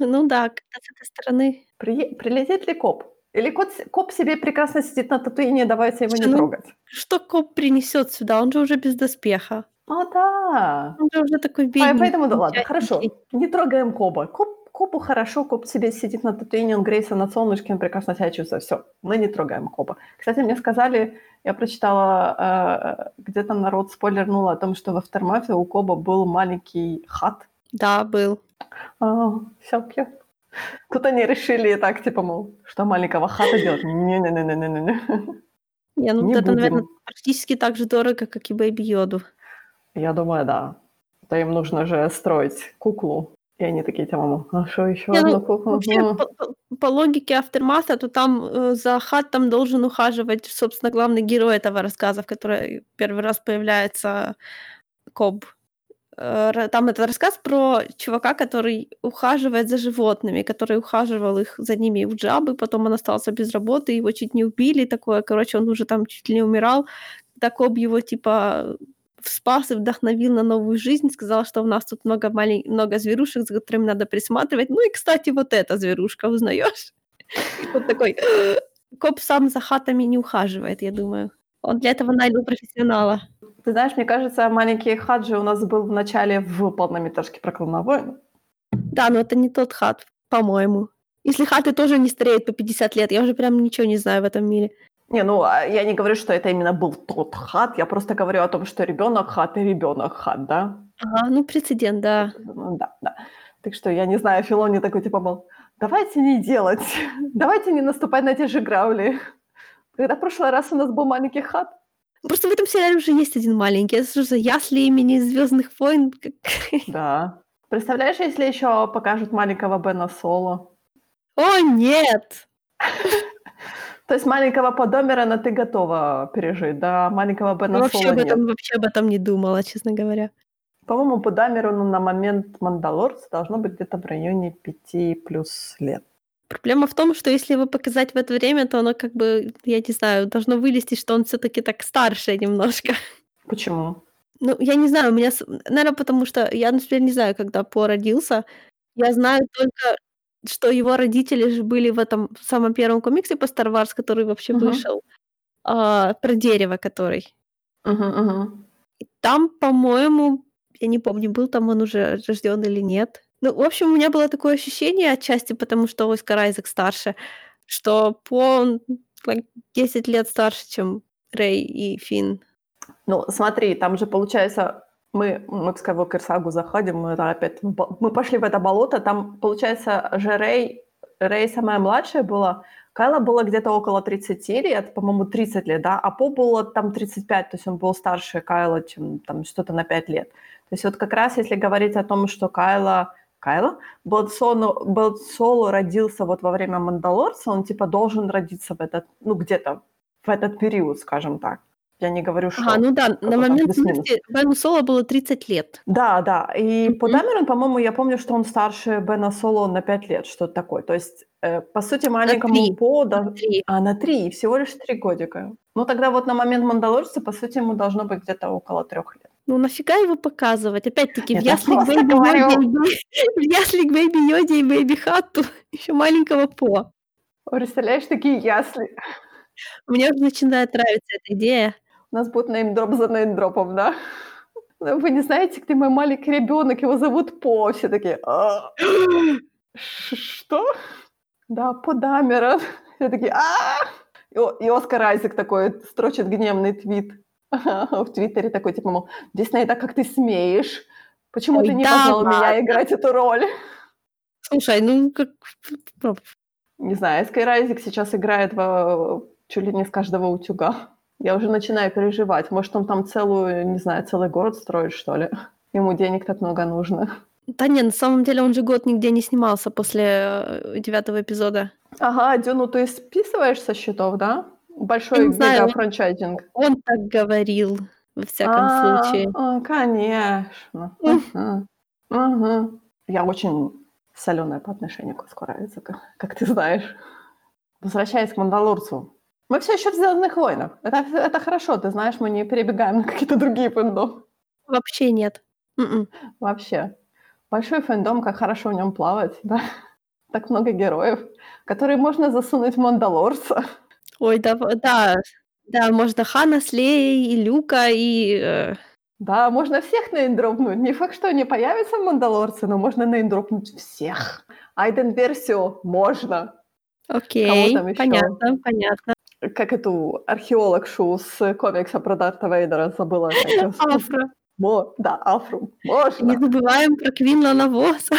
Speaker 2: Ну да, с этой стороны
Speaker 1: Прие- Прилетит ли коп? Или кот, коп себе прекрасно сидит на Татуине, давайте его не
Speaker 2: ну,
Speaker 1: трогать?
Speaker 2: что коп принесёт сюда? Он же уже без доспеха.
Speaker 1: А, да.
Speaker 2: Он же уже такой
Speaker 1: По-
Speaker 2: бедненький,
Speaker 1: Поэтому да ладно, хорошо. Не трогаем Кобба. Кобб, Коббу хорошо, Кобб себе сидит на Татуине, он греется на солнышке, он прекрасно себя чувствует. Все, мы не трогаем Кобба. Кстати, мне сказали, я прочитала, э, где-то народ спойлернул о том, что в Aftermath у Кобба был маленький хатт.
Speaker 2: Да, был.
Speaker 1: А, всё, Тут они решили так, типа, мол, что маленького хатта делать? Не-не-не-не-не-не.
Speaker 2: Не, ну
Speaker 1: Не
Speaker 2: это, наверное,
Speaker 1: будем.
Speaker 2: практически так же дорого, как и Бэйби Йоду.
Speaker 1: Я думаю, да. То им нужно же строить куклу. И они такие, типа, мама, а что еще
Speaker 2: Не,
Speaker 1: одну
Speaker 2: ну,
Speaker 1: куклу?
Speaker 2: вообще,
Speaker 1: Ну,
Speaker 2: по, по- по логике Aftermath, то там э, за Хаттом должен ухаживать, собственно, главный герой этого рассказа, в котором первый раз появляется Коб. Э, Там это рассказ про чувака, который ухаживает за животными, который ухаживал их за ними в джабы, потом он остался без работы, его чуть не убили, такое, короче, он уже там чуть ли не умирал. Тогда Коб его, типа, спас и вдохновил на новую жизнь, сказал, что у нас тут много, малень... много зверушек, за которыми надо присматривать. Ну и, кстати, вот эта зверушка, узнаешь? Вот такой, Коп сам за хатами не ухаживает, я думаю. Он для этого нанял профессионала.
Speaker 1: Ты знаешь, мне кажется, маленький Хаджи у нас был в начале в полнометражке про клана войн.
Speaker 2: Да, но это не тот хат, по-моему. Если хаты тоже не стареют по 50 лет, я уже прям ничего не знаю в этом мире.
Speaker 1: Не, ну, а я не говорю, что это именно был тот хат, я просто говорю о том, что ребенок хат и ребенок хат, да?
Speaker 2: Ага, ну прецедент, да.
Speaker 1: Ну, да, да. Так что я не знаю, Филони такой типа был, давайте не делать, давайте не наступать на те же грабли. Когда в прошлый раз у нас был маленький хат,
Speaker 2: Просто в этом сериале уже есть один маленький. Это что за ясли имени Звездных войн?
Speaker 1: Да. Представляешь, если еще покажут маленького Бена Соло?
Speaker 2: О, нет!
Speaker 1: То есть маленького Подомерана ты готова пережить, да? Маленького Бена
Speaker 2: вообще об,
Speaker 1: нет.
Speaker 2: этом, вообще об этом не думала, честно говоря.
Speaker 1: По-моему, по Дамерону на момент Мандалорца должно быть где-то в районе 5 плюс лет.
Speaker 2: Проблема в том, что если его показать в это время, то оно как бы, я не знаю, должно вылезти, что он все таки так старше немножко.
Speaker 1: Почему?
Speaker 2: Ну, я не знаю, у меня, наверное, потому что я, например, не знаю, когда По родился. Я знаю только, что его родители же были в этом самом первом комиксе по Star Wars, который вообще
Speaker 1: Мгм.
Speaker 2: вышел, а, про дерево который.
Speaker 1: Мгм.
Speaker 2: И там, по-моему, я не помню, был там он уже рожден или нет. Ну, в общем, у меня было такое ощущение отчасти, потому что Оскар Айзек старше, что По он like, 10 лет старше, чем Рэй и Финн.
Speaker 1: Ну, смотри, там же получается, мы, мы в Skywalker сагу заходим, мы, опять, в мы пошли в это болото, там, получается, же Рэй, Рэй самая младшая была, Кайла было где-то около 30 лет, по-моему, 30 лет, да, а По было там 35, то есть он был старше Кайла, чем там что-то на 5 лет. То есть вот как раз если говорить о том, что Кайла, Кайла, Блад Соло, Блад Соло родился вот во время Мандалорца, он типа должен родиться в этот, ну где-то в этот период, скажем так. Я не говорю, что...
Speaker 2: Ага, ну да, на момент смерти Бену Соло было 30 лет.
Speaker 1: Да, да. И по
Speaker 2: Мгм.
Speaker 1: Дамерон, по-моему, я помню, что он старше Бена Соло на 5 лет, что-то такое. То есть, э, по сути, маленькому
Speaker 2: три.
Speaker 1: По... да-
Speaker 2: Три.
Speaker 1: А, на 3, всего лишь 3 годика. Ну, тогда вот на момент Мандалорца, по сути, ему должно быть где-то около 3 лет.
Speaker 2: Ну нафига его показывать? Опять-таки, в
Speaker 1: Нет, я
Speaker 2: ясли к
Speaker 1: просто
Speaker 2: Бэйби
Speaker 1: говорю.
Speaker 2: Йоде, и Бэй- в ясли к Бэйби Йоде и Бэйби Хатту еще маленького По.
Speaker 1: Представляешь, такие ясли.
Speaker 2: Мне уже начинает нравиться эта идея.
Speaker 1: У нас будет неймдроп за неймдропом, да? Вы не знаете, где мой маленький ребенок, его зовут По. Все такие, «А, что? Да, По Дамерон. Все такие, а и, Оскар Айзек такой строчит гневный твит в Твиттере такой, типа, мол, Дисней, так как ты смеешь? Почему ты не позвал меня играть эту роль?
Speaker 2: Слушай, ну как...
Speaker 1: Не знаю, Оскар Айзек сейчас играет в, чуть ли не с каждого утюга. Я уже начинаю переживать. Может, он там целую, не знаю, целый город строит, что ли? Ему денег так много нужно.
Speaker 2: Да не, на самом деле он же год нигде не снимался после э, девятого эпизода.
Speaker 1: Ага, Дюну ты списываешь со счетов, да? Большой
Speaker 2: знаю, он-
Speaker 1: мега-франчайзинг.
Speaker 2: Он так говорил, во всяком
Speaker 1: А,
Speaker 2: случае.
Speaker 1: а, конечно. Мгм. Я очень соленая по отношению к Айзеку, как ты знаешь. Возвращаясь к Мандалорцу. Мы все еще в «Звездных войнах». Это, это хорошо, ты знаешь, мы не перебегаем на какие-то другие фэндом.
Speaker 2: Вообще нет. М-м.
Speaker 1: Вообще. Большой фэндом, как хорошо в нем плавать, да? Так много героев, которые можно засунуть в Мандалорца.
Speaker 2: Ой, да, да, да, можно Хана с Леей, и Люка, и... э,
Speaker 1: Да, можно всех нейндропнуть. Не факт, что они появятся в Мандалорце, но можно нейндропнуть всех. Айден-версию можно.
Speaker 2: Окей, понятно, понятно.
Speaker 1: Как эту археологшу с комикса про Дарта Вейдера забыла.
Speaker 2: Афро.
Speaker 1: Мо- Да, Афру. Можно.
Speaker 2: Не забываем про Квинла Навоза.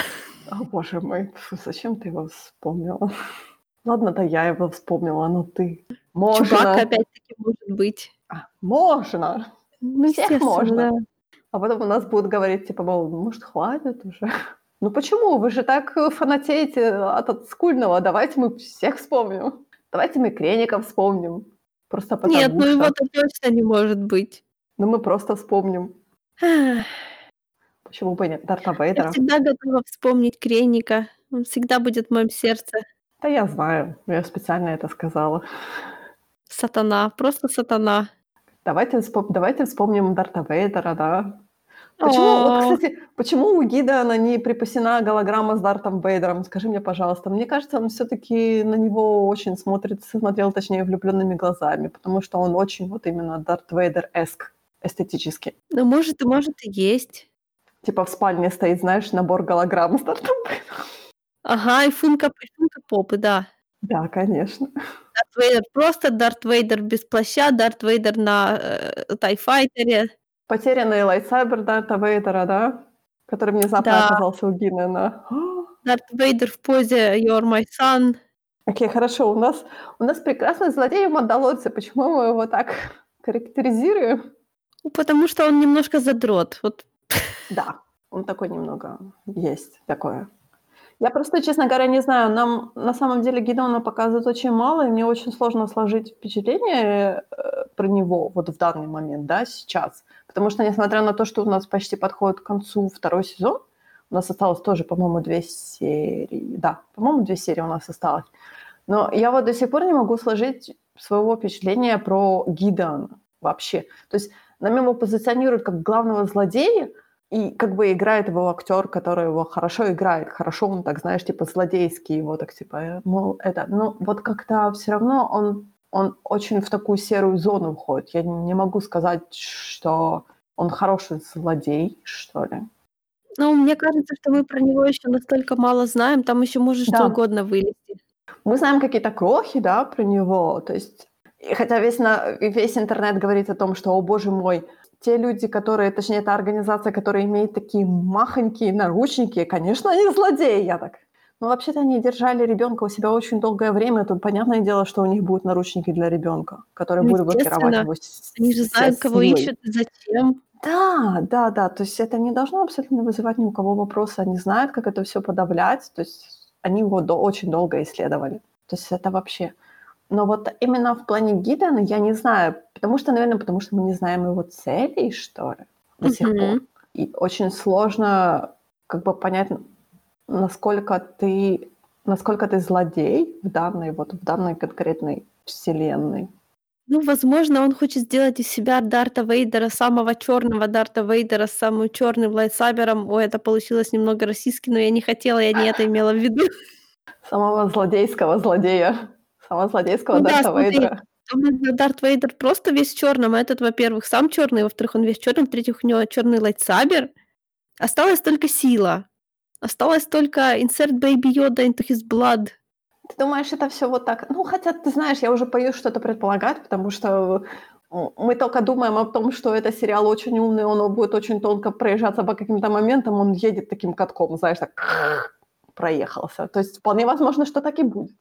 Speaker 1: О, боже мой, фу, зачем ты его вспомнила? Ладно, да я его вспомнила, но ты. Можно.
Speaker 2: Чубака опять-таки может быть.
Speaker 1: А, можно.
Speaker 2: Ну,
Speaker 1: Всех можно.
Speaker 2: да.
Speaker 1: А потом у нас будут говорить, типа, мол, может, хватит уже? Ну почему? Вы же так фанатеете от олдскульного. Давайте мы всех вспомним. Давайте мы Креника вспомним. Просто потому
Speaker 2: Нет, ну
Speaker 1: что.
Speaker 2: его-то точно не может быть.
Speaker 1: Ну мы просто вспомним. Почему бы нет? Дарта
Speaker 2: Я
Speaker 1: Вейдера.
Speaker 2: всегда готова вспомнить Кренника. Он всегда будет в моем сердце.
Speaker 1: Да я знаю. Я специально это сказала.
Speaker 2: Сатана, просто сатана.
Speaker 1: Давайте, вспом- давайте вспомним Дарта Вейдера, да. Почему, вот,
Speaker 2: О,
Speaker 1: кстати, почему у гида она не припасена голограмма с Дартом Вейдером? Скажи мне, пожалуйста. Мне кажется, он все-таки на него очень смотрит, смотрел, точнее, влюбленными глазами, потому что он очень вот именно Дарт Вейдер-эск эстетически.
Speaker 2: Ну, может, и может и есть.
Speaker 1: Типа в спальне стоит, знаешь, набор голограмм с Дартом Вейдером.
Speaker 2: Ага, и Funko, и Funko Pop ы, да.
Speaker 1: Да, конечно.
Speaker 2: Дарт Вейдер просто Дарт Вейдер без плаща, Дарт Вейдер на э, TIE fighter е.
Speaker 1: Потерянный lightsaber Дарта Вейдера, да? Который внезапно
Speaker 2: Да,
Speaker 1: оказался у Гидеона.
Speaker 2: Дарт Вейдер в позе You're my son.
Speaker 1: Окей, хорошо. У нас, у нас прекрасный злодей в Мандалорце. Почему мы его так характеризируем?
Speaker 2: Ну, Потому что он немножко задрот. Вот
Speaker 1: Да, он такой немного есть такое. Я просто, честно говоря, не знаю. Нам на самом деле Гидеона показывают очень мало, и мне очень сложно сложить впечатление э, про него вот в данный момент, да, сейчас. Потому что, несмотря на то, что у нас почти подходит к концу второй сезон, у нас осталось тоже, по-моему, две серии. Да, по-моему, две серии у нас осталось. Но я вот до сих пор не могу сложить своего впечатления про Гидеона вообще. То есть нам его позиционируют как главного злодея, и как бы играет его актер, который его хорошо играет. Хорошо он так, знаешь, типа злодейский его так типа, мол, это. Но вот как-то все равно он, он очень в такую серую зону входит. Я не могу сказать, что он хороший злодей, что ли.
Speaker 2: Ну, мне кажется, что мы про него еще настолько мало знаем, там еще может что
Speaker 1: Да.
Speaker 2: угодно вылезти.
Speaker 1: Мы знаем какие-то крохи, да, про него, то есть, хотя весь, на, весь интернет говорит о том, что, о боже мой, те люди, которые, точнее, та организация, которая имеет такие махонькие наручники, конечно, они злодеи, я так. Но вообще-то они держали ребенка у себя очень долгое время, тут понятное дело, что у них будут наручники для ребенка, которые
Speaker 2: Ну,
Speaker 1: будут блокировать его
Speaker 2: Они же знают, кого
Speaker 1: силой.
Speaker 2: ищут и зачем.
Speaker 1: Да, да, да. То есть это не должно абсолютно вызывать ни у кого вопроса. Они знают, как это все подавлять. То есть они его до- очень долго исследовали. То есть это вообще... Но вот именно в плане Гидена я не знаю. Потому что, наверное, потому что мы не знаем его целей, что ли, до сих
Speaker 2: Мгм.
Speaker 1: пор. И очень сложно как бы понять, насколько ты, насколько ты злодей в данной, вот в данной конкретной вселенной.
Speaker 2: Ну, возможно, он хочет сделать из себя Дарта Вейдера, самого черного Дарта Вейдера с самым черным лайтсабером. Ой, это получилось немного российски, но я не хотела, я не это имела в виду.
Speaker 1: Самого злодейского злодея. Самого злодейского
Speaker 2: Ну да,
Speaker 1: Дарта
Speaker 2: смотри,
Speaker 1: Вейдера.
Speaker 2: Там Дарт Вейдер просто весь в черном, а этот, во-первых, сам черный, во-вторых, он весь черный, в-третьих, у него черный lightsaber. Осталась только сила. Осталось только insert baby Yoda into his blood.
Speaker 1: Ты думаешь, это все вот так? Ну, хотя, ты знаешь, я уже боюсь что-то предполагать, потому что м, мы только думаем о том, что это сериал очень умный, он будет очень тонко проезжаться по каким-то моментам, он едет таким катком, знаешь, так проехался. То есть вполне возможно, что так и будет.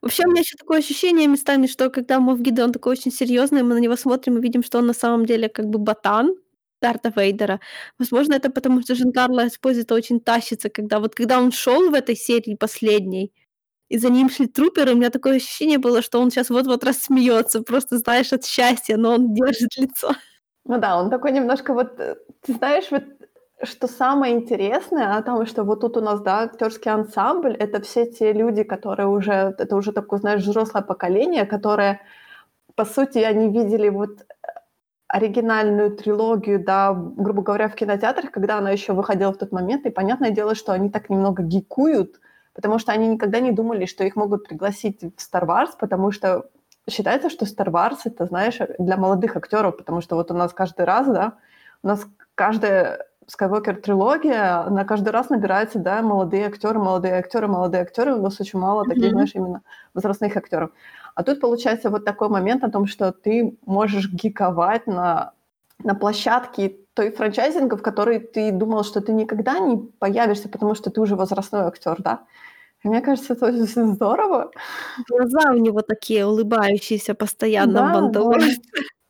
Speaker 2: Вообще, у меня еще такое ощущение местами, что когда Мов Гида, он такой очень серьезный, мы на него смотрим и видим, что он на самом деле как бы ботан Дарта Вейдера. Возможно, это потому, что Жан-Карло Эспозито очень тащится, когда вот когда он шел в этой серии последней, и за ним шли труперы, у меня такое ощущение было, что он сейчас вот-вот рассмеется, просто, знаешь, от счастья, но он держит лицо.
Speaker 1: Ну да, он такой немножко вот, э, ты знаешь, вот что самое интересное о том, что вот тут у нас, да, актерский ансамбль, это все те люди, которые уже, это уже такое, знаешь, взрослое поколение, которое, по сути, они видели вот э, оригинальную трилогию, да, грубо говоря, в кинотеатрах, когда она еще выходила в тот момент, и понятное дело, что они так немного гикуют, потому что они никогда не думали, что их могут пригласить в Star Wars, потому что считается, что Star Wars это, знаешь, для молодых актеров, потому что вот у нас каждый раз, да, у нас каждая Skywalker трилогия, на каждый раз набирается, да, молодые актеры, молодые актеры, молодые актеры, у нас очень мало таких,
Speaker 2: Мгм.
Speaker 1: знаешь, именно возрастных актеров. А тут получается вот такой момент о том, что ты можешь гиковать на, на площадке той франчайзинга, в которой ты думал, что ты никогда не появишься, потому что ты уже возрастной актер, да? Мне кажется, это очень здорово.
Speaker 2: Глаза у него такие улыбающиеся постоянно
Speaker 1: Да.
Speaker 2: «Мандалорце».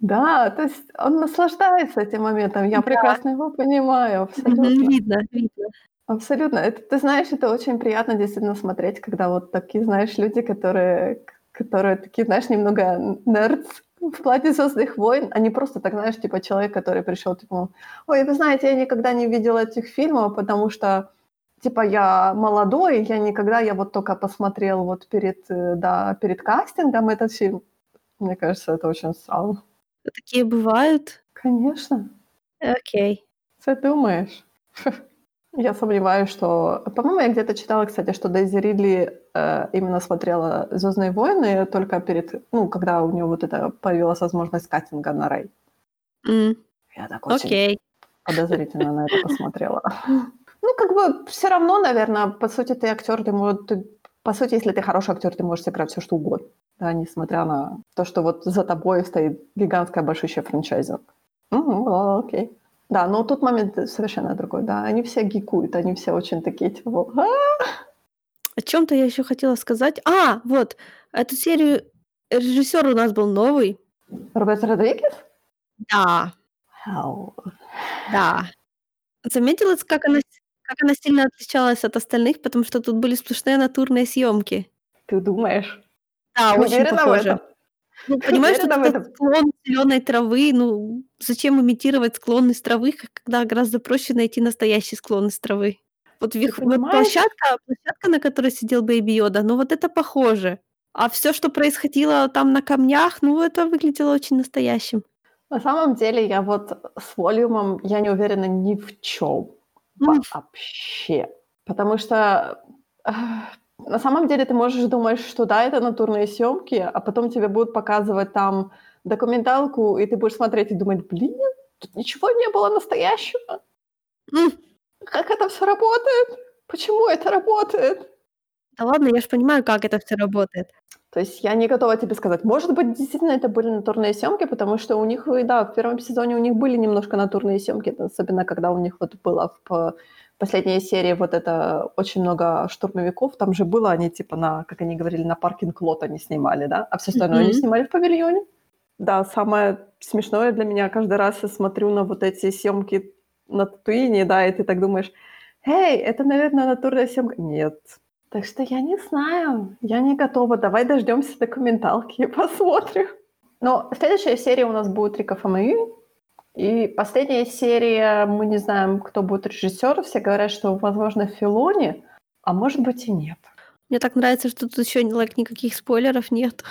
Speaker 1: Да, то есть он наслаждается этим моментом. Я
Speaker 2: Да.
Speaker 1: прекрасно его понимаю, абсолютно.
Speaker 2: Видно, видно.
Speaker 1: Абсолютно. Это, ты знаешь, это очень приятно действительно смотреть, когда вот такие, знаешь, люди, которые, которые такие, знаешь, немного nerds в плане «Звездных войн», они просто так, знаешь, типа человек, который пришел, типа, ой, вы знаете, я никогда не видел этих фильмов, потому что, типа, я молодой, я никогда, я вот только посмотрел вот перед, э, да, перед кастингом этот фильм. Мне кажется, это очень странно.
Speaker 2: Такие бывают.
Speaker 1: Конечно.
Speaker 2: Окей.
Speaker 1: Ты думаешь? Я сомневаюсь, что... По-моему, я где-то читала, кстати, что Дейзи Ридли э, именно смотрела «Звездные войны» только перед... Ну, когда у нее вот это появилась возможность кастинга на Рэй.
Speaker 2: М,
Speaker 1: Я так очень
Speaker 2: Окей.
Speaker 1: подозрительно на это посмотрела. Ну, как бы все равно, наверное, по сути, ты актер, ты можешь... ты- По сути, если ты хороший актер, ты можешь сыграть все, что угодно. Да, несмотря на то, что вот за тобой стоит гигантская большущая франчайзинг. Ладно, окей. Да, но тут момент совершенно другой, да. Они все гикуют, они все очень такие, типа, «А,
Speaker 2: О чем-то я еще хотела сказать. А, вот, эту серию режиссер у нас был новый.
Speaker 1: Роберт Родригес?
Speaker 2: Да,
Speaker 1: Ау.
Speaker 2: да. Заметила, как она, как она сильно отличалась от остальных, потому что тут были сплошные натурные съемки.
Speaker 1: Ты думаешь?
Speaker 2: Да,
Speaker 1: Ты
Speaker 2: очень похоже. Ну, понимаешь, этот
Speaker 1: этом?
Speaker 2: склон зеленой травы, ну, зачем имитировать склон из травы, когда гораздо проще найти настоящий склон из травы? Вот, вих- вот площадка, площадка, на которой сидел Бэйби Йода, ну вот это похоже. А все, что происходило там на камнях, ну это выглядело очень настоящим.
Speaker 1: На самом деле, я вот с волюмом, я не уверена ни в чем вообще. Потому что на самом деле ты можешь думать, что да, это натурные съемки, а потом тебе будут показывать там документалку, и ты будешь смотреть и думать, блин, тут ничего не было настоящего.
Speaker 2: М,
Speaker 1: Как это все работает? Почему это работает?
Speaker 2: Да ладно, я же понимаю, как это все работает.
Speaker 1: То есть я не готова тебе сказать. Может быть, действительно это были натурные съемки, потому что у них, да, в первом сезоне у них были немножко натурные съемки, особенно когда у них вот было в последней серии вот это очень много штурмовиков, там же было они типа на, как они говорили, на паркинг-лот они снимали, да, а все остальное они
Speaker 2: Мгм.
Speaker 1: снимали в павильоне. Да, самое смешное для меня каждый раз я смотрю на вот эти съемки на Татуине, да, и ты так думаешь, эй, это, наверное, натурная съемка. Нет. Так что я не знаю, я не готова. Давай дождемся документалки и посмотрим. Но следующая серия у нас будет Рика Фомею. И последняя серия, мы не знаем, кто будет режиссер. Все говорят, что, возможно, Филони, а может быть и нет.
Speaker 2: Мне так нравится, что тут еще like, никаких спойлеров нет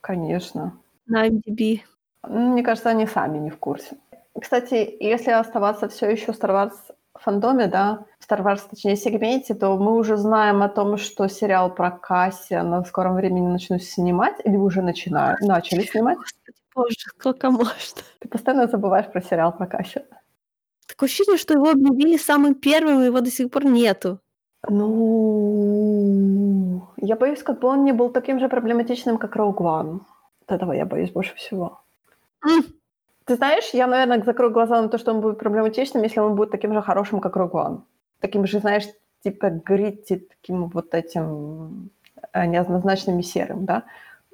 Speaker 1: Конечно.
Speaker 2: на MDB.
Speaker 1: Мне кажется, они сами не в курсе. Кстати, если оставаться все еще в Star Wars фандоме, да, в Star Wars, точнее, сегменте, то мы уже знаем о том, что сериал про Кассиана в скором времени начнут снимать, или уже начинают, начали снимать.
Speaker 2: Господи, боже, сколько можно.
Speaker 1: Ты постоянно забываешь про сериал про Кассиана.
Speaker 2: Такое ощущение, что его объявили самым первым, и его до сих пор нету.
Speaker 1: Ну, я боюсь, как бы он не был таким же проблематичным, как Роуг Ван. Вот этого я боюсь больше всего.
Speaker 2: М,
Speaker 1: Ты знаешь, я, наверное, закрою глаза на то, что он будет проблематичным, если он будет таким же хорошим, как Rogue One. Таким же, знаешь, типа гритти, таким вот этим э, неоднозначным и серым, да.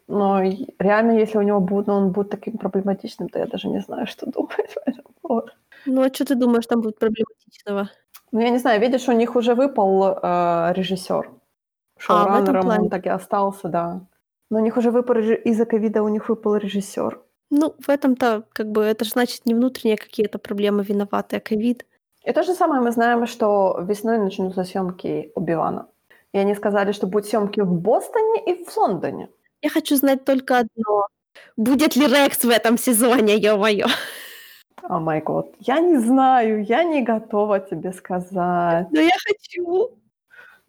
Speaker 1: Но реально, если у него будет, но он будет таким проблематичным, то я даже не знаю, что думать по этому поводу.
Speaker 2: Ну, а что ты думаешь, там будет проблематичного?
Speaker 1: Ну, я не знаю, видишь, у них уже выпал э, режиссер.
Speaker 2: А, в этом
Speaker 1: Шоураннером
Speaker 2: плане.
Speaker 1: он так и остался, да. Но у них уже выпал, из-за ковида у них выпал режиссер.
Speaker 2: Ну, в этом-то, как бы, это же значит не внутренние какие-то проблемы виноваты, а ковид.
Speaker 1: И то же самое мы знаем, что весной начнутся съемки Убивана. И они сказали, что будут съемки в Бостоне и в Лондоне.
Speaker 2: Я хочу знать только одно. Будет ли Рекс в этом сезоне, ё-моё?
Speaker 1: О май год. Я не знаю, я не готова тебе сказать.
Speaker 2: Но я хочу.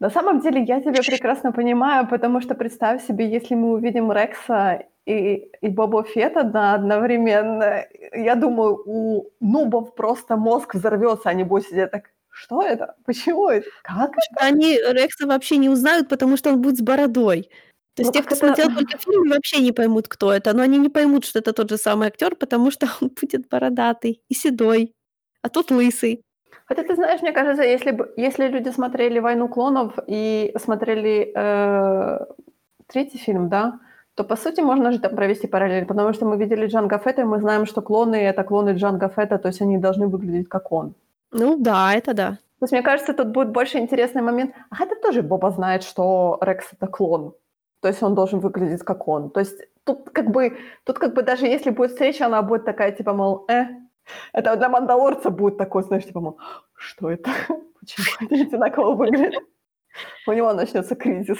Speaker 1: На самом деле я тебя прекрасно понимаю, потому что представь себе, если мы увидим Рекса и, и Боба Фетта да, одновременно, я думаю, у нубов просто мозг взорвется, они будут сидеть так, что это? Почему это? Как это?
Speaker 2: Они Рекса вообще не узнают, потому что он будет с бородой. То есть
Speaker 1: Ну,
Speaker 2: те, кто
Speaker 1: это-
Speaker 2: смотрел только фильм, вообще не поймут, кто это. Но они не поймут, что это тот же самый актер, потому что он будет бородатый и седой, а тот лысый.
Speaker 1: Хотя ты знаешь, мне кажется, если, бы, если люди смотрели «Войну клонов» и смотрели э, третий фильм, да, то, по сути, можно же там провести параллель, потому что мы видели Джанго Фетта, и мы знаем, что клоны — это клоны Джанго Фетта, то есть они должны выглядеть как он.
Speaker 2: Ну да, это да.
Speaker 1: То есть, мне кажется, тут будет больше интересный момент. А это тоже Боба знает, что Рекс — это клон. То есть он должен выглядеть как он. То есть тут как бы, тут как бы даже если будет встреча, она будет такая, типа, мол, э, это для мандалорца будет такой, знаешь, типа, мол, что это? Почему они одинаково выглядят? У него начнется кризис.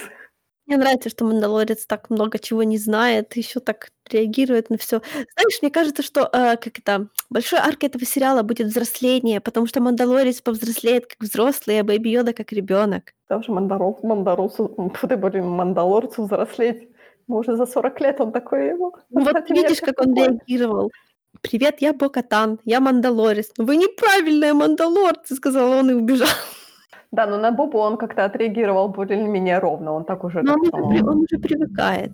Speaker 2: Мне нравится, что Мандалорец так много чего не знает, еще так реагирует на все. Знаешь, мне кажется, что э, как это большой арк этого сериала будет взросление, потому что Мандалорец повзрослеет как взрослый, а Бэйби Йода как ребенок.
Speaker 1: Там же Мандалор, Мандалорцу, блин, Мандалорцу взрослеть. Мы уже за 40 лет он такой его.
Speaker 2: Ну, вот ты видишь, как он реагировал. «Привет, я Бокатан, я Мандалорец». «Вы неправильные Мандалорцы», — сказал он и убежал.
Speaker 1: Да, но на Бобу он как-то отреагировал более-менее ровно, он так уже...
Speaker 2: Но он, уже, он уже привыкает.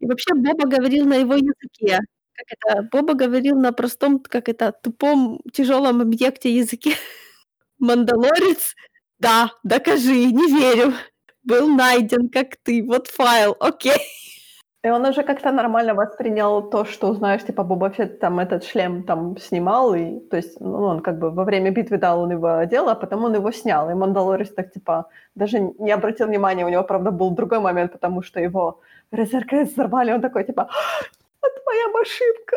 Speaker 2: И вообще Боба говорил на его языке. Как это? Боба говорил на простом, как это, тупом, тяжелом объекте языке. Мандалорец? Да, докажи, не верю. Был найден, как ты. Вот файл, окей.
Speaker 1: И он уже как-то нормально воспринял то, что, знаешь, типа Боба Фетт там этот шлем там снимал, и, то есть, ну, он как бы во время битвы дал он его одел, а потом он его снял, и Мандалорис так, типа, даже не обратил внимания, у него, правда, был другой момент, потому что его резеркрес взорвали, он такой, типа, это моя машинка,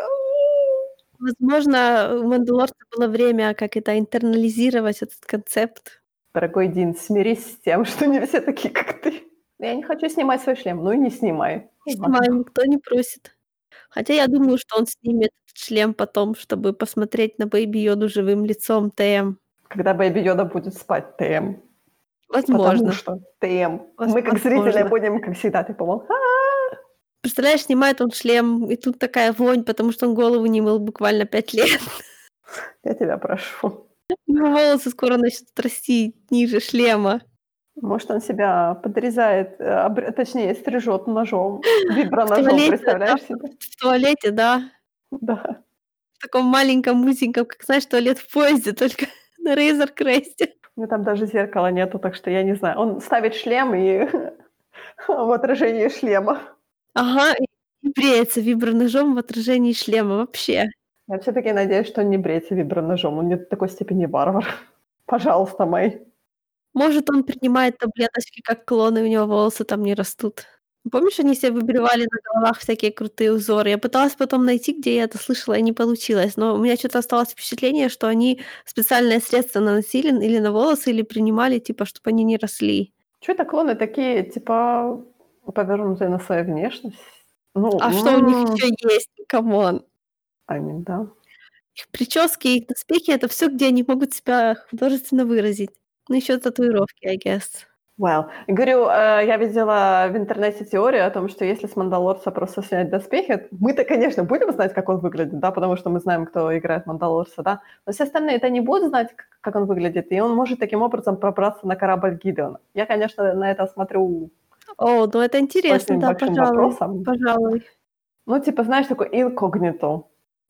Speaker 2: Возможно, у Мандалорца было время, как это, интернализировать этот концепт.
Speaker 1: Дорогой Дин, смирись с тем, что не все такие, как ты. Я не хочу снимать свой шлем, ну и не снимай.
Speaker 2: Не снимаю, никто не просит. Хотя я думаю, что он снимет этот шлем потом, чтобы посмотреть на Бэйби Йоду живым лицом ТМ.
Speaker 1: Когда Бэйби Йода будет спать, ТМ.
Speaker 2: Возможно.
Speaker 1: Потому что ТМ. Мы как зрители будем, как всегда, типа, мол,
Speaker 2: Представляешь, снимает он шлем, и тут такая вонь, потому что он голову не мыл буквально пять лет.
Speaker 1: Я тебя прошу.
Speaker 2: Его волосы скоро начнут расти ниже шлема.
Speaker 1: Может, он себя подрезает, э, точнее, стрижет ножом, виброножом, представляешь себе?
Speaker 2: В туалете, да.
Speaker 1: Да.
Speaker 2: В таком маленьком, узеньком, как, знаешь, туалет в поезде, только на Razer Crest.
Speaker 1: У меня там даже зеркала нету, так что я не знаю. Он ставит шлем и в отражении шлема.
Speaker 2: Ага, и бреется виброножом в отражении шлема вообще.
Speaker 1: Я все-таки надеюсь, что он не бреется виброножом. Он не до такой степени варвар. Пожалуйста, Мэй.
Speaker 2: Может, он принимает таблеточки, как клоны, у него волосы там не растут. Помнишь, они себе выбривали на головах всякие крутые узоры? Я пыталась потом найти, где я это слышала, и не получилось. Но у меня что-то осталось впечатление, что они специальное средство наносили или на волосы, или принимали, типа, чтобы они не росли.
Speaker 1: Что это клоны такие, типа, повернутые на свою внешность?
Speaker 2: Ну, а что у них еще есть? Come on.
Speaker 1: Аминь, да.
Speaker 2: Их прически, их доспехи — это все, где они могут себя художественно выразить. Еще татуировки, I guess.
Speaker 1: Well, говорю, э, я видела в интернете теорию о том, что если с Мандалорца просто снять доспехи, мы-то, конечно, будем знать, как он выглядит, да, потому что мы знаем, кто играет Мандалорца, да, но все остальные это не будут знать, как он выглядит, и он может таким образом пробраться на корабль Гидеона. Я, конечно, на это смотрю...
Speaker 2: О, ну это интересно, да, пожалуй, вопросом. пожалуй.
Speaker 1: Ну, типа, знаешь, такой инкогнито.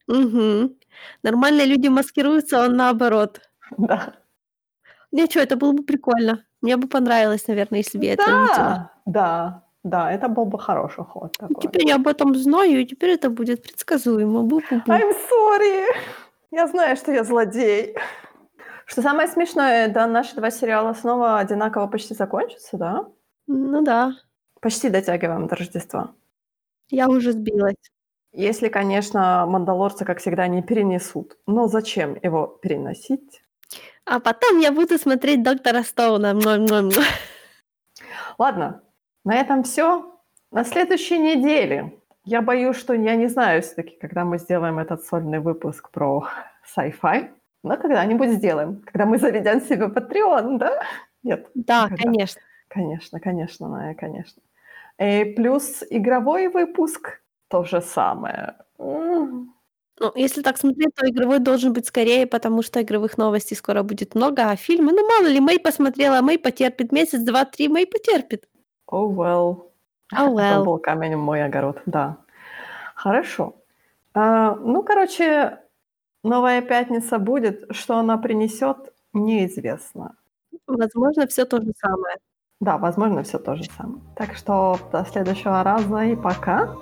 Speaker 2: Угу. Нормальные люди маскируются, он наоборот.
Speaker 1: Да.
Speaker 2: Ничего, это было бы прикольно. Мне бы понравилось, наверное, если бы я
Speaker 1: да,
Speaker 2: это видела.
Speaker 1: Да, да, это был бы хороший ход. Такой.
Speaker 2: Теперь я об этом знаю, и теперь это будет предсказуемо. Бу-бу-бу.
Speaker 1: I'm sorry. Я знаю, что я злодей. Что самое смешное, да, наши два сериала снова одинаково почти закончатся, да?
Speaker 2: Ну да.
Speaker 1: Почти дотягиваем до Рождества.
Speaker 2: Я уже сбилась.
Speaker 1: Если, конечно, мандалорцы, как всегда, не перенесут. Но зачем его переносить?
Speaker 2: А потом я буду смотреть доктора Стоуна.
Speaker 1: Ладно, на этом все. На следующей неделе. Я боюсь, что я не знаю все-таки, когда мы сделаем этот сольный выпуск про sci-fi. Но когда-нибудь сделаем. Когда мы заведем себе Patreon, да?
Speaker 2: Нет. Да, когда? конечно.
Speaker 1: Конечно, конечно, Ная, конечно. И плюс игровой выпуск то же самое.
Speaker 2: Ну, если так смотреть, то игровой должен быть скорее, потому что игровых новостей скоро будет много, а фильмы, ну мало ли, Мэй посмотрела, Мэй потерпит месяц, два, три, Мэй потерпит.
Speaker 1: Oh well.
Speaker 2: Oh well.
Speaker 1: Это был камень в мой огород, да. Хорошо. А, ну, короче, новая пятница будет. Что она принесет, Неизвестно.
Speaker 2: Возможно, все то же самое.
Speaker 1: Да, возможно, все то же самое. Так что до следующего раза и пока.